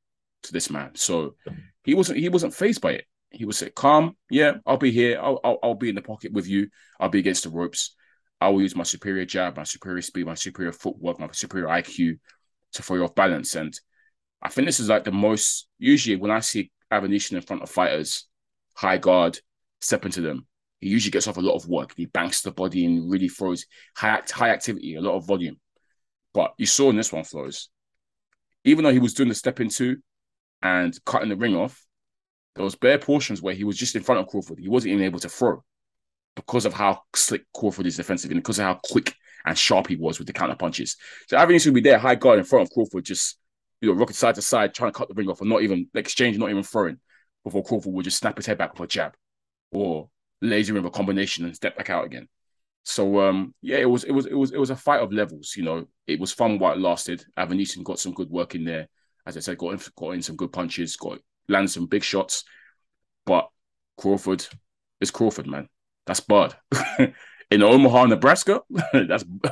to this man. So he wasn't he wasn't phased by it. He was calm. Yeah, I'll be here. I'll, I'll I'll be in the pocket with you. I'll be against the ropes. I will use my superior jab, my superior speed, my superior footwork, my superior IQ to throw you off balance. And I think this is like the most usually when I see Avanesyan in front of fighters, high guard, step into them. He usually gets off a lot of work. He banks the body and really throws high high activity, a lot of volume. But you saw in this one, Flores, even though he was doing the step into and cutting the ring off, there was bare portions where he was just in front of Crawford. He wasn't even able to throw because of how slick Crawford is defensively and because of how quick and sharp he was with the counter punches. So Avanesyan would be there, high guard in front of Crawford, just you know, rocking side to side, trying to cut the ring off, and not even exchange, not even throwing, before Crawford would just snap his head back with a jab or laser with a combination and step back out again. So um, yeah, it was it was it was it was a fight of levels. You know, it was fun while it lasted. Avanesyan got some good work in there. As I said, got in, got in some good punches, got landed some big shots. But Crawford is Crawford, man. That's Bud. in Omaha, Nebraska, that's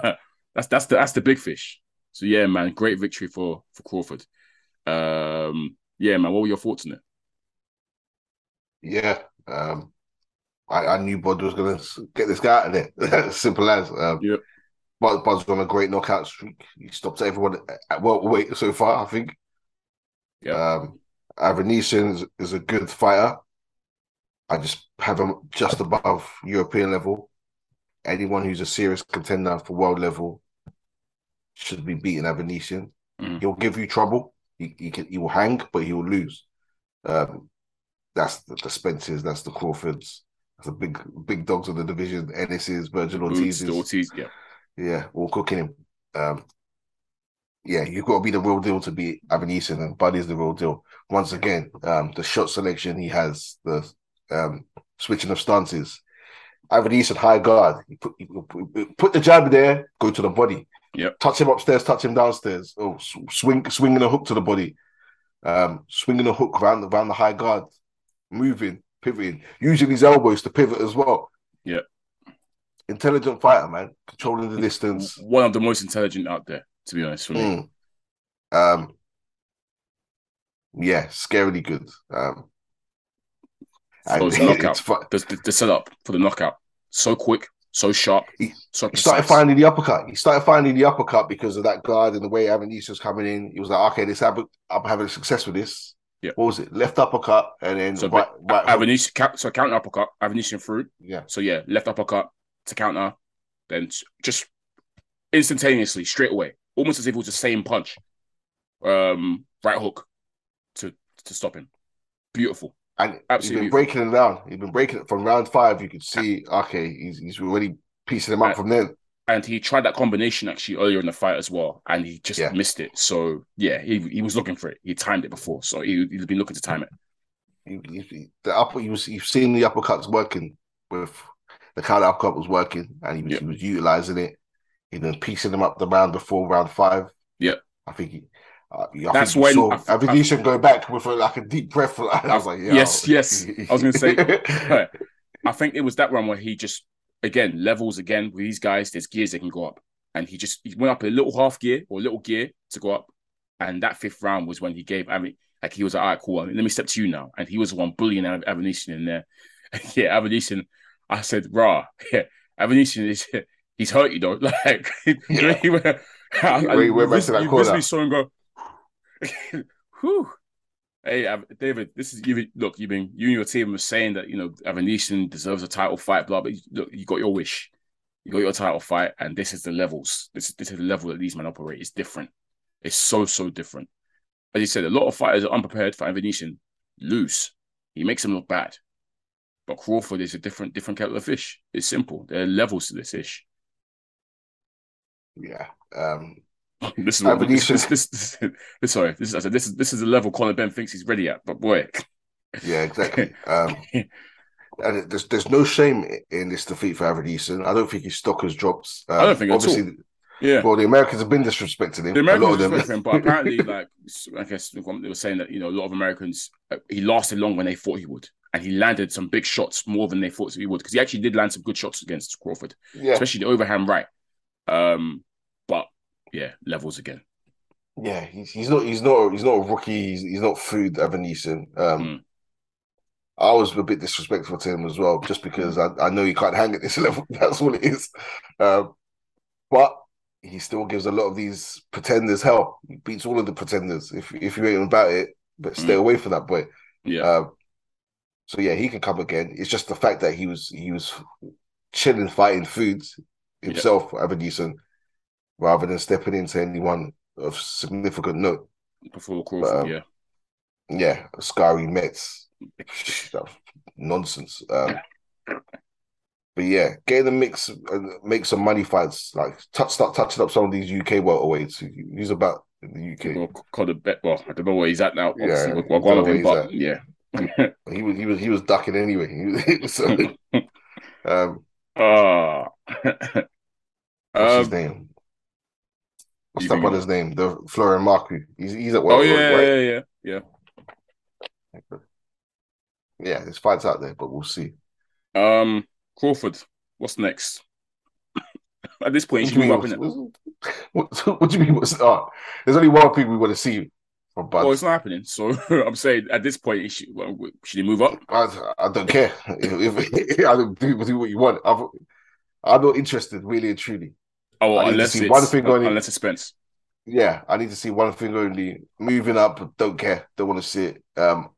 that's that's the that's the big fish. So yeah, man, great victory for for Crawford. Um, yeah, man, what were your thoughts on it? Yeah, um, I, I knew Bud was gonna get this guy out of there. Simple as. Um, yep. Bud's on a great knockout streak. He stopped everyone at welterweight so far, I think. Yeah. Um, Avanesyan is, is a good fighter. I just have him just above European level. Anyone who's a serious contender for world level should be beating Avanesyan. Mm. He'll give you trouble. He, he can he will hang, but he will lose. Um, that's the, the Spencers, that's the Crawfords, that's the big big dogs of the division. Ennis's, Vergil Ortiz's, Ortiz, yeah, yeah, all cooking him. Um, yeah, you've got to be the real deal to beat Avanesyan, and Buddy's the real deal. Once again, um, the shot selection he has, the um, switching of stances. Avanesyan high guard. You put, you put the jab there, go to the body. Yep. Touch him upstairs, touch him downstairs. Oh, swing, swinging a hook to the body. Um, swinging a hook around, around the high guard, moving, pivoting, using his elbows to pivot as well. Yeah. Intelligent fighter, man. Controlling the distance. One of the most intelligent out there, to be honest, for me. Mm. Um, yeah, scarily good. Um, so the knockout, the, the, the setup for the knockout, so quick, so sharp, he, so he started finding the uppercut. He started finding the uppercut because of that guard and the way Avanesyan was coming in. He was like, okay, this I'm having success with this. Yeah. What was it? Left uppercut and then so right, right Avanesyan, so counter uppercut, Avanesyan through. Yeah. So yeah, left uppercut to counter, then just instantaneously, straight away, almost as if it was the same punch. Um, right hook to to stop him. Beautiful. And Absolutely. he's been breaking it down. He's been breaking it from round five. You could see, okay, he's he's already piecing him up and, from then. And he tried that combination actually earlier in the fight as well, and he just Yeah. missed it. So yeah, he he was looking for it. He timed it before, so he he's been looking to time it. He, he, the upper, he was, you've seen the uppercuts working with the counter uppercut was working, and he was, Yeah. he was utilizing it. He been piecing them up the round before round five. Yeah. I think he. Uh, I That's think you when- saw I- Avanesyan go back with a, like a deep breath. I was like, yeah, Yes, yes. I was gonna say- I think it was that one where he just again levels again with these guys. There's gears they can go up, and he just he went up a little half gear or a little gear to go up, and that fifth round was when he gave. I mean, like he was like, all right, cool. Let me step to you now, and he was the one bullying in there. yeah, Avanesyan. I said, rah, yeah, Avanesyan is he's hurt you though. Like Yeah. he went, I, I, Wait, we're you back to that corner. visibly saw him go. Whew. Hey, Av- David, this is you. Look, you've been you and your team were saying that you know Avanesyan deserves a title fight, blah. But look, you got your wish, you got your title fight, and this is the levels. This this is the level that these men operate. It's different. It's so so different. As you said, a lot of fighters are unprepared for Avanesyan lose. He makes them look bad. But Crawford is a different different kettle of fish. It's simple. There are levels to this fish. yeah. Um, This is what this, this, this, this, sorry. This is I said this is this is a level Conor Benn thinks he's ready at. But boy, yeah, exactly. Um, and there's there's no shame in this defeat for Avanesyan. I don't think his stock has dropped. Um, I don't think at all. obviously. yeah. Well, the Americans have been disrespecting him. The a Americans of them. him, but apparently, like I guess they were saying that you know a lot of Americans uh, he lasted long when they thought he would, and he landed some big shots more than they thought he would because he actually did land some good shots against Crawford, yeah, especially the overhand right. Um, yeah, levels again. Yeah, he's, he's not he's not he's not a rookie. He's, he's not food Avanesyan. Um, Mm. I was a bit disrespectful to him as well, just because I, I know he can't hang at this level. That's all it is. Um, but he still gives a lot of these pretenders hell. He beats all of the pretenders if if you ain't about it. But stay Mm. away from that boy. Yeah, Um, so yeah, he can come again. It's just the fact that he was he was chilling, fighting foods himself, Avanesyan, rather than stepping into anyone of significant note. before Crawford. um, yeah, Yeah, Scary Mets. Nonsense. Um, but yeah, get in the mix and make some money fights. Like touch, start touching up some of these UK welterweights. He's about in the UK. well, called a bet. Well, I don't know where he's at now. Yeah, we're, we're I going don't with know him, but yeah. He was he was he was ducking anyway. so, um, Ah. what's his Um, name? What's that brother's name? The Florian Marku. He's he's at oh welterweight, yeah, right? yeah, yeah, yeah. Yeah, there's fights out there, but we'll see. Um, Crawford. What's next? At this point, What he do should you up. What, what, do you mean? What's, oh, there's only one thing we want to see from Bud. Well, it's not happening. So I'm saying at this point, should, well, should he move up? I, I don't care. If, if- I don't do, do what you want. I'm, I'm not interested, really and truly. Oh, I need to unless see it's one thing on it. unless it's Spence. Yeah, I need to see one thing only. Moving up, don't care. Don't want to see it. Um,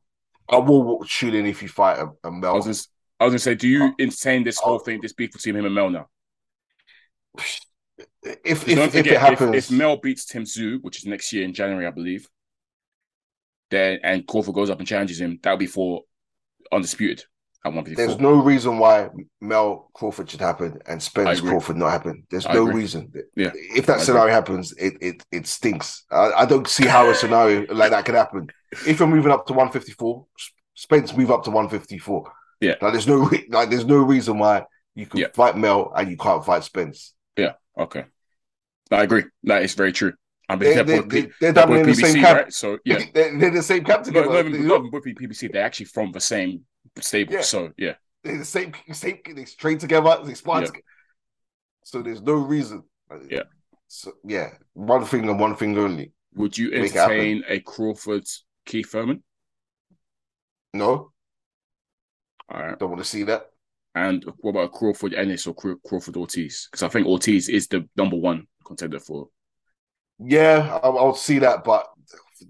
I will tune in if you fight a, a I Mel. was gonna, I was gonna say, do you Oh. entertain this whole thing, this beef between him and Mel now? If if, if forget, it happens, if, Mel beats Tim Tszyu, which is next year in January, I believe, then and Crawford goes up and challenges him, that'll be for undisputed at one fifty there's no reason why Mel Crawford should happen and Spence. Crawford not happen. There's I no agree. reason. Yeah. If that I scenario happens, it it it stinks. I, I don't see how a scenario like that could happen. If you're moving up to 154, Spence move up to 154. Yeah. Like there's no re- like there's no reason why you can Yeah. fight Mel and you can't fight Spence. Yeah. Okay, I agree. That is very true. I mean, They, they're, they, P- they're they're both the PBC, same camp. right? So yeah, They're, they're the same camp no, together. even, They- not even PBC. They're actually from the same stable. Yeah. So yeah, They're the same, same. They train together. They spar Yeah. together. So there's no reason. Yeah. So yeah, one thing and one thing only. would you Make it happen. entertain a Crawford Keith Thurman? No, All right. don't want to see that. And what about Crawford Ennis or Crawford Ortiz? Because I think Ortiz is the number one contender for. Yeah, I, I'll see that. But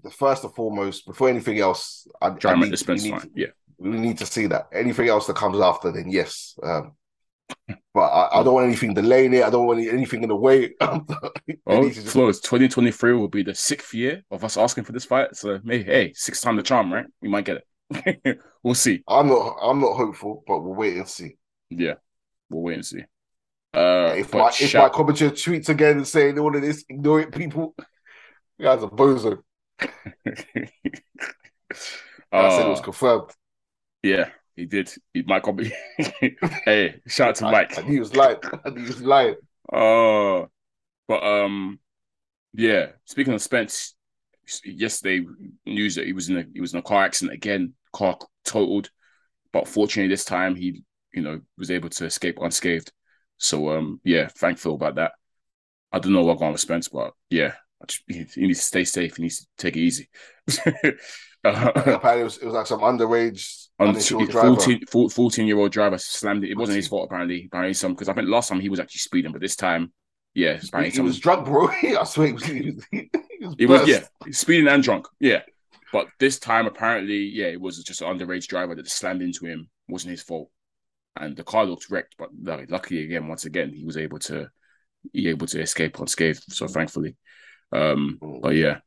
the first and foremost, before anything else, I, I need, need, fight. Yeah. We need to see that. Anything else that comes after, then yes. Um, but I, I don't want anything delaying it. I don't want anything in the way. It Oh, just- Flo, 2023 will be the sixth year of us asking for this fight. So, maybe, hey, six time the charm, right? We might get it. we'll see. I'm not. I'm not hopeful, but we'll wait and see. Yeah, we'll wait and see. Uh, if my if my commentator tweets again and saying all of this, ignore it, people. You guys are bozo. I said it was Uh, confirmed. Yeah, he did. He might copy. hey, shout out to Mike. He was lying. I he was lying. Uh, but um, yeah. Speaking of Spence, yesterday news that he was in a he was in a car accident again. Car totaled, but fortunately this time he you know was able to escape unscathed. So um, yeah, thankful about that. I don't know what going on with Spence, but yeah, just, he, he needs to stay safe. He needs to take it easy. uh, Apparently, it was, it was like some underage, on driver. 14, 14 year old driver slammed it. It wasn't his fault apparently. Apparently some because I think last time he was actually speeding, but this time, yeah, He, apparently he some, was drunk, bro. I swear, he was. He was, he was, yeah, speeding and drunk, yeah. But this time apparently, yeah, it was just an underage driver that slammed into him. It wasn't his fault, and the car looked wrecked. But like, luckily, again, once again, he was able to he able to escape unscathed. So thankfully, um, but yeah,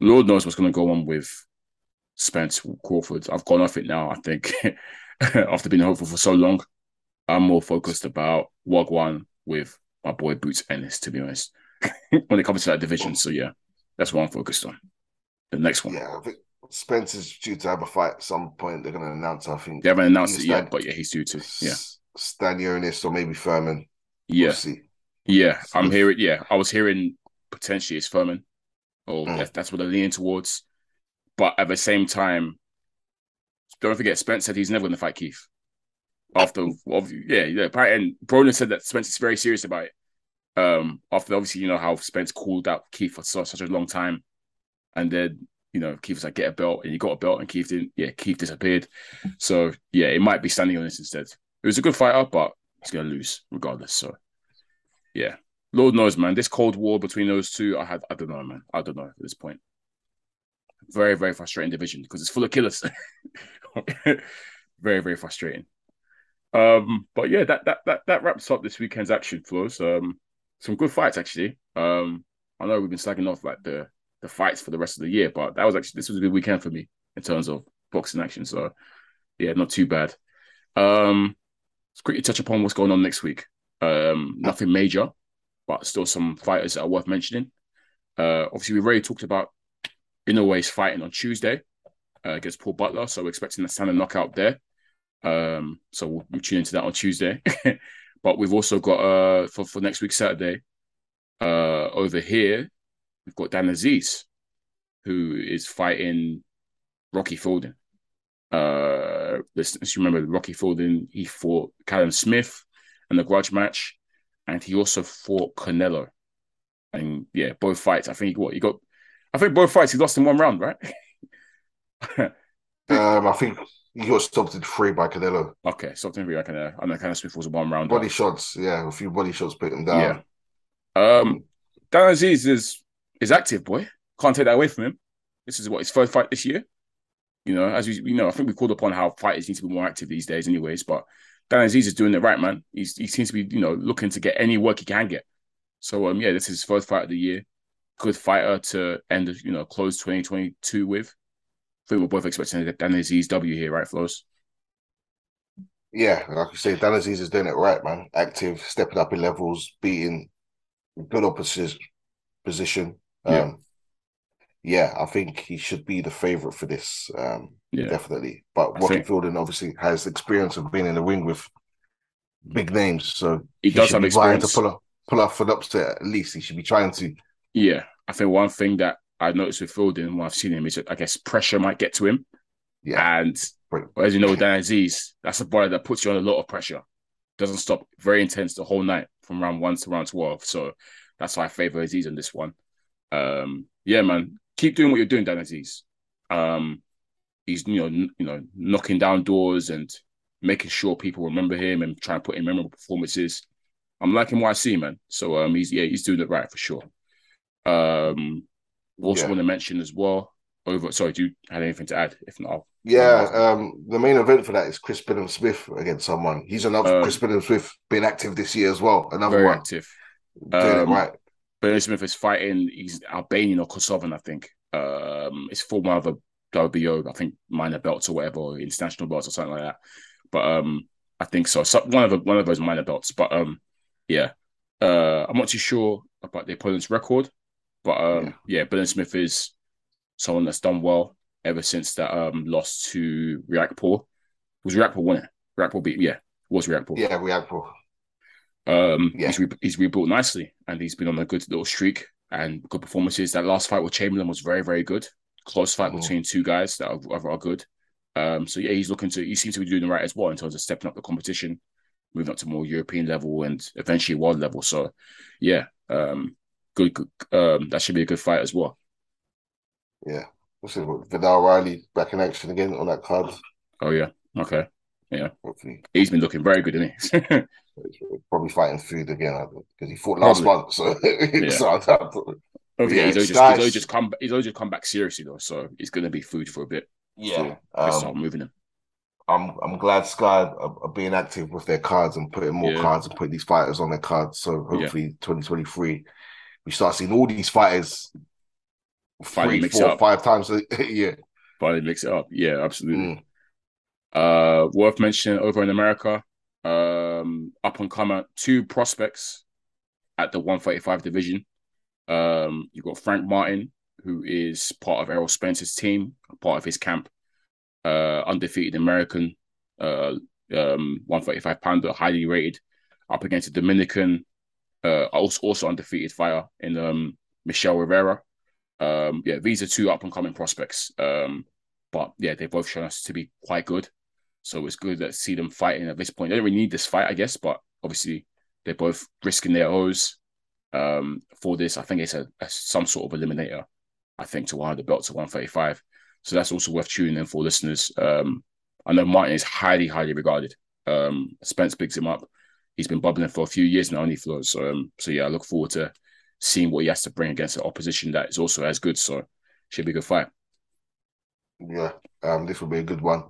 Lord knows what's going to go on with Spence Crawford. I've gone off it now. I think after being hopeful for so long, I'm more focused about Wagwan with my boy Boots Ennis. To be honest, when it comes to that division, so yeah, that's what I'm focused on. The next one, Yeah, I think Spence is due to have a fight at some point. They're going to announce. I think they haven't announced it He's yet, but yeah, he's due to. Yeah, Stan Stanionis or maybe Thurman. yeah, We'll see. yeah. I'm hearing. Yeah, I was hearing potentially it's Thurman, or Mm. that's what they're leaning towards. But at the same time, don't forget Spence said he's never going to fight Keith. After, yeah, yeah. And Broner said that Spence is very serious about it. Um, after obviously you know how Spence called out Keith for such, such a long time, and then you know Keith was like get a belt, and he got a belt, and Keith didn't. Yeah, Keith disappeared. So yeah, it might be standing on this instead. It was a good fighter, but he's gonna lose regardless. So yeah, Lord knows, man. This cold war between those two, I had I don't know, man. I don't know at this point. Very very frustrating division because it's full of killers. very very frustrating. Um, but yeah, that that that that wraps up this weekend's action flows. Um, some good fights actually. Um, I know we've been slagging off like the the fights for the rest of the year, but that was actually this was a good weekend for me in terms of boxing action. So yeah, not too bad. Um, let's quickly touch upon what's going on next week. Um, nothing major, but still some fighters that are worth mentioning. Uh, obviously we've already talked about Inoue's fighting on Tuesday uh, against Paul Butler, so we're expecting a standard knockout there. Um, so we'll, we'll tune into that on Tuesday. but we've also got uh for, for next week Saturday, uh over here, we've got Dan Azeez, who is fighting Rocky Fielding. Uh let's remember Rocky Fielding, he fought Callum Smith in the grudge match, and he also fought Canelo. And yeah, both fights. I think what he got I think both fights he lost in one round, right? um, I think he got stopped in three by Canelo. Okay, stopped in three by Canelo. I know Canelo Smith was a one round. Body shots, yeah, a few body shots put him down. Yeah. Um, Dan Azeez is is active, boy. Can't take that away from him. This is what his first fight this year. You know, as we you know, I think we called upon how fighters need to be more active these days, anyways. But Dan Azeez is doing it right, man. He's he seems to be, you know, looking to get any work he can get. So um, yeah, this is his first fight of the year. Good fighter to end, the you know, close 2022 with. I think we're both expecting a Dan Azeez W here, right, Flows? Yeah, like you say, Dan Azeez is doing it right, man. Active, stepping up in levels, beating good opposition position. Um, yeah. yeah, I think he should be the favorite for this. Um, yeah. definitely. But Rocky. Fielding obviously has experience of being in the ring with big names, so he, he does have experience to pull up, pull off an upset. At least he should be trying to. Yeah, I think one thing that I noticed with Fielding when I've seen him is that I guess pressure might get to him. Yeah. And as you know, Dan Azeez, that's a body that puts you on a lot of pressure. Doesn't stop, very intense the whole night from round one to round 12. So that's why I favor Azeez on this one. Um, yeah, man, keep doing what you're doing, Dan Azeez. Um, he's you know n- you know knocking down doors and making sure people remember him and trying to put in memorable performances. I'm liking what I see, man. So um, he's yeah, he's doing it right for sure. Um, also yeah. want to mention as well. Over, sorry, do you have anything to add? If not, I'll, yeah. Um, the main event for that is Chris Billam Smith against someone. He's another um, Chris Billam Smith being active this year as well. Another one. active. Doing um, right. Billam Smith is fighting. He's Albanian or Kosovan, I think. Um, it's former of a WBO, I think minor belts or whatever, or international belts or something like that. But um, I think so. so one of the, one of those minor belts. But um, yeah. Uh, I'm not too sure about the opponent's record. But um, yeah, yeah Smith is someone that's done well ever since that um loss to Riakporhe. Was Riakporhe won it? Beat yeah, was Riakporhe. Yeah, Riakporhe. Um, yeah. he's, re- he's rebuilt nicely, and he's been on a good little streak and good performances. That last fight with Chamberlain was very, very good. Close fight mm. between two guys that are, are good. Um, so yeah, he's looking to. He seems to be doing the right as well in terms of stepping up the competition, moving up to more European level and eventually world level. So yeah, um, good. um, that should be a good fight as well. Yeah. What's it? Viddal Riley back in action again on that card. Oh yeah. Okay. Yeah. Hopefully. He's been looking very good, isn't he? Probably fighting food again because he fought last Probably. month. So, yeah. so oh, yeah, he's, just, he's just come. He's just come back seriously though, so he's going to be food for a bit. Yeah, um, start moving him. I'm I'm glad Sky are, are, being active with their cards and putting more yeah. cards and putting these fighters on their cards. So hopefully, yeah. 2023 we start seeing all these fighters finally three, four, five times a year. Finally mix it up. Yeah, absolutely. Mm. Uh, worth mentioning over in America, um, up and comer two prospects at the 135 division. Um, you've got Frank Martin, who is part of Errol Spence's team, part of his camp, uh, undefeated American, uh, um, 135 pounder, highly rated, up against a Dominican uh, also also undefeated fighter in um, Michel Rivera. Um, yeah, these are two up and coming prospects. Um, but yeah, they've both shown us to be quite good. So it's good to see them fighting at this point. They don't really need this fight, I guess, but obviously they're both risking their O's um, for this. I think it's a, a, some sort of eliminator. I think to one of the belts at 135. So that's also worth tuning in for listeners. Um, I know Martin is highly, highly regarded. Um, Spence picks him up. He's been bubbling for a few years now, and he flows. So, um, so yeah, I look forward to seeing what he has to bring against an opposition that is also as good. So, should be a good fight. Yeah, um, this will be a good one.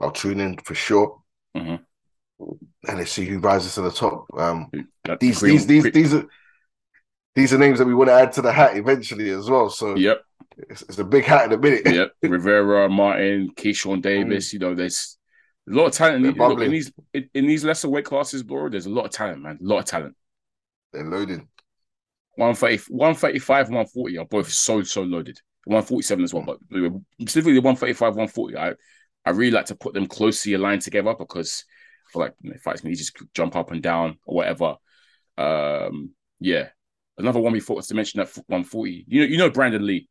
I'll tune in for sure. Mm-hmm. And let's see who rises to the top. Um, these, these, these, these are these are names that we want to add to the hat eventually as well. So Yep, it's, it's a big hat in a minute. yep. Rivera, Martin, Keyshawn Davis. You know, there's a lot of talent in, look, in these in, these lesser weight classes, bro. There's a lot of talent, man. A lot of talent. They're loaded. 130, 135, 140 are both so so loaded. 147 as well, but specifically the 135, 140. I I really like to put them closely aligned together because I feel like you know, fights can just jump up and down or whatever. Um, yeah. Another one we thought was to mention that 140. You know, you know Brandon Lee.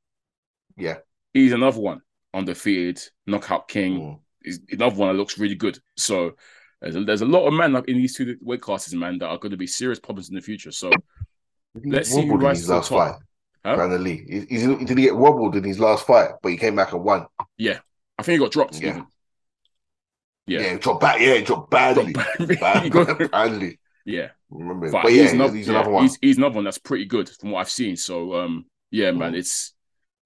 Yeah. He's another one undefeated knockout king. Mm. Is another one that looks really good. So there's a, there's a lot of men up in these two weight classes, man, that are going to be serious problems in the future. So Let's see who rises his to the last top. fight. Huh? Brandon Lee. He, he's, did he get wobbled in his last fight? But he came back and won. yeah, I think he got dropped. Yeah. Even. Yeah, Yeah, dropped back. Yeah, he dropped badly. Dropped Bad, badly. yeah. Remember, But, but, he's, yeah, another, he's yeah, another one. He's, he's another one that's pretty good from what I've seen. So um, yeah, man, Mm. it's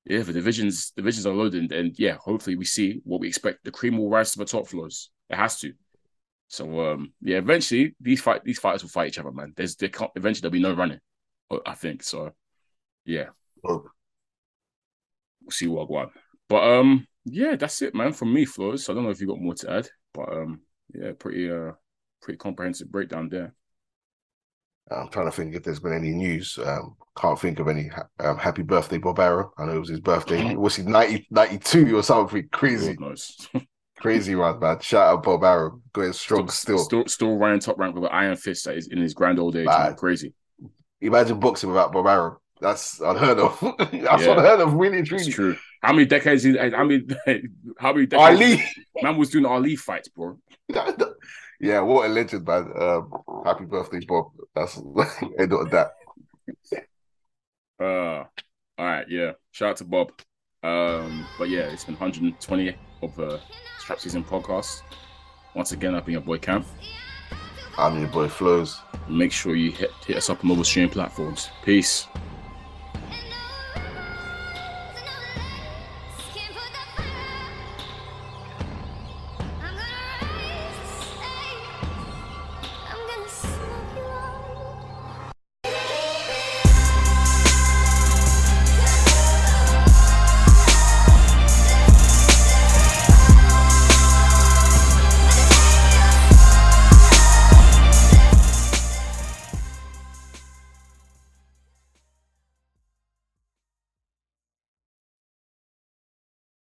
yeah, the divisions divisions are loaded, and yeah, hopefully we see what we expect. The cream will rise to the top floors. It has to. So um, yeah, eventually these fight these fighters will fight each other, man. There's there can't, eventually there'll be no running. I think so. Yeah, Oh, we'll see what want. But um, yeah, that's it, man. From me, Flores. I don't know if you got more to add, but um, yeah, pretty uh, pretty comprehensive breakdown there. I'm trying to think if there's been any news. Um, can't think of any. Um, happy birthday, Bob Arum. I know it was his birthday. Was he 90, 92 or something? Crazy, crazy one, man. Shout out Bob Arum. Going strong still. still, still running top rank with an iron fist that is in his grand old age. Man. Crazy. Imagine boxing without Bob Arum. That's unheard of. That's Yeah. unheard of, really, It's truly. true. How many decades? How many? How many decades? Ali. Man was doing Ali fights, bro. Yeah, what a legend, man. Um, happy birthday, Bob. That's end of that. Uh, all right, yeah. Shout out to Bob. Um, but yeah, it's been 120 of the Strap Season podcast. Once again, I've been your boy Cam. I'm your boy Flows. Make sure you hit, hit us up on all the streaming platforms. Peace.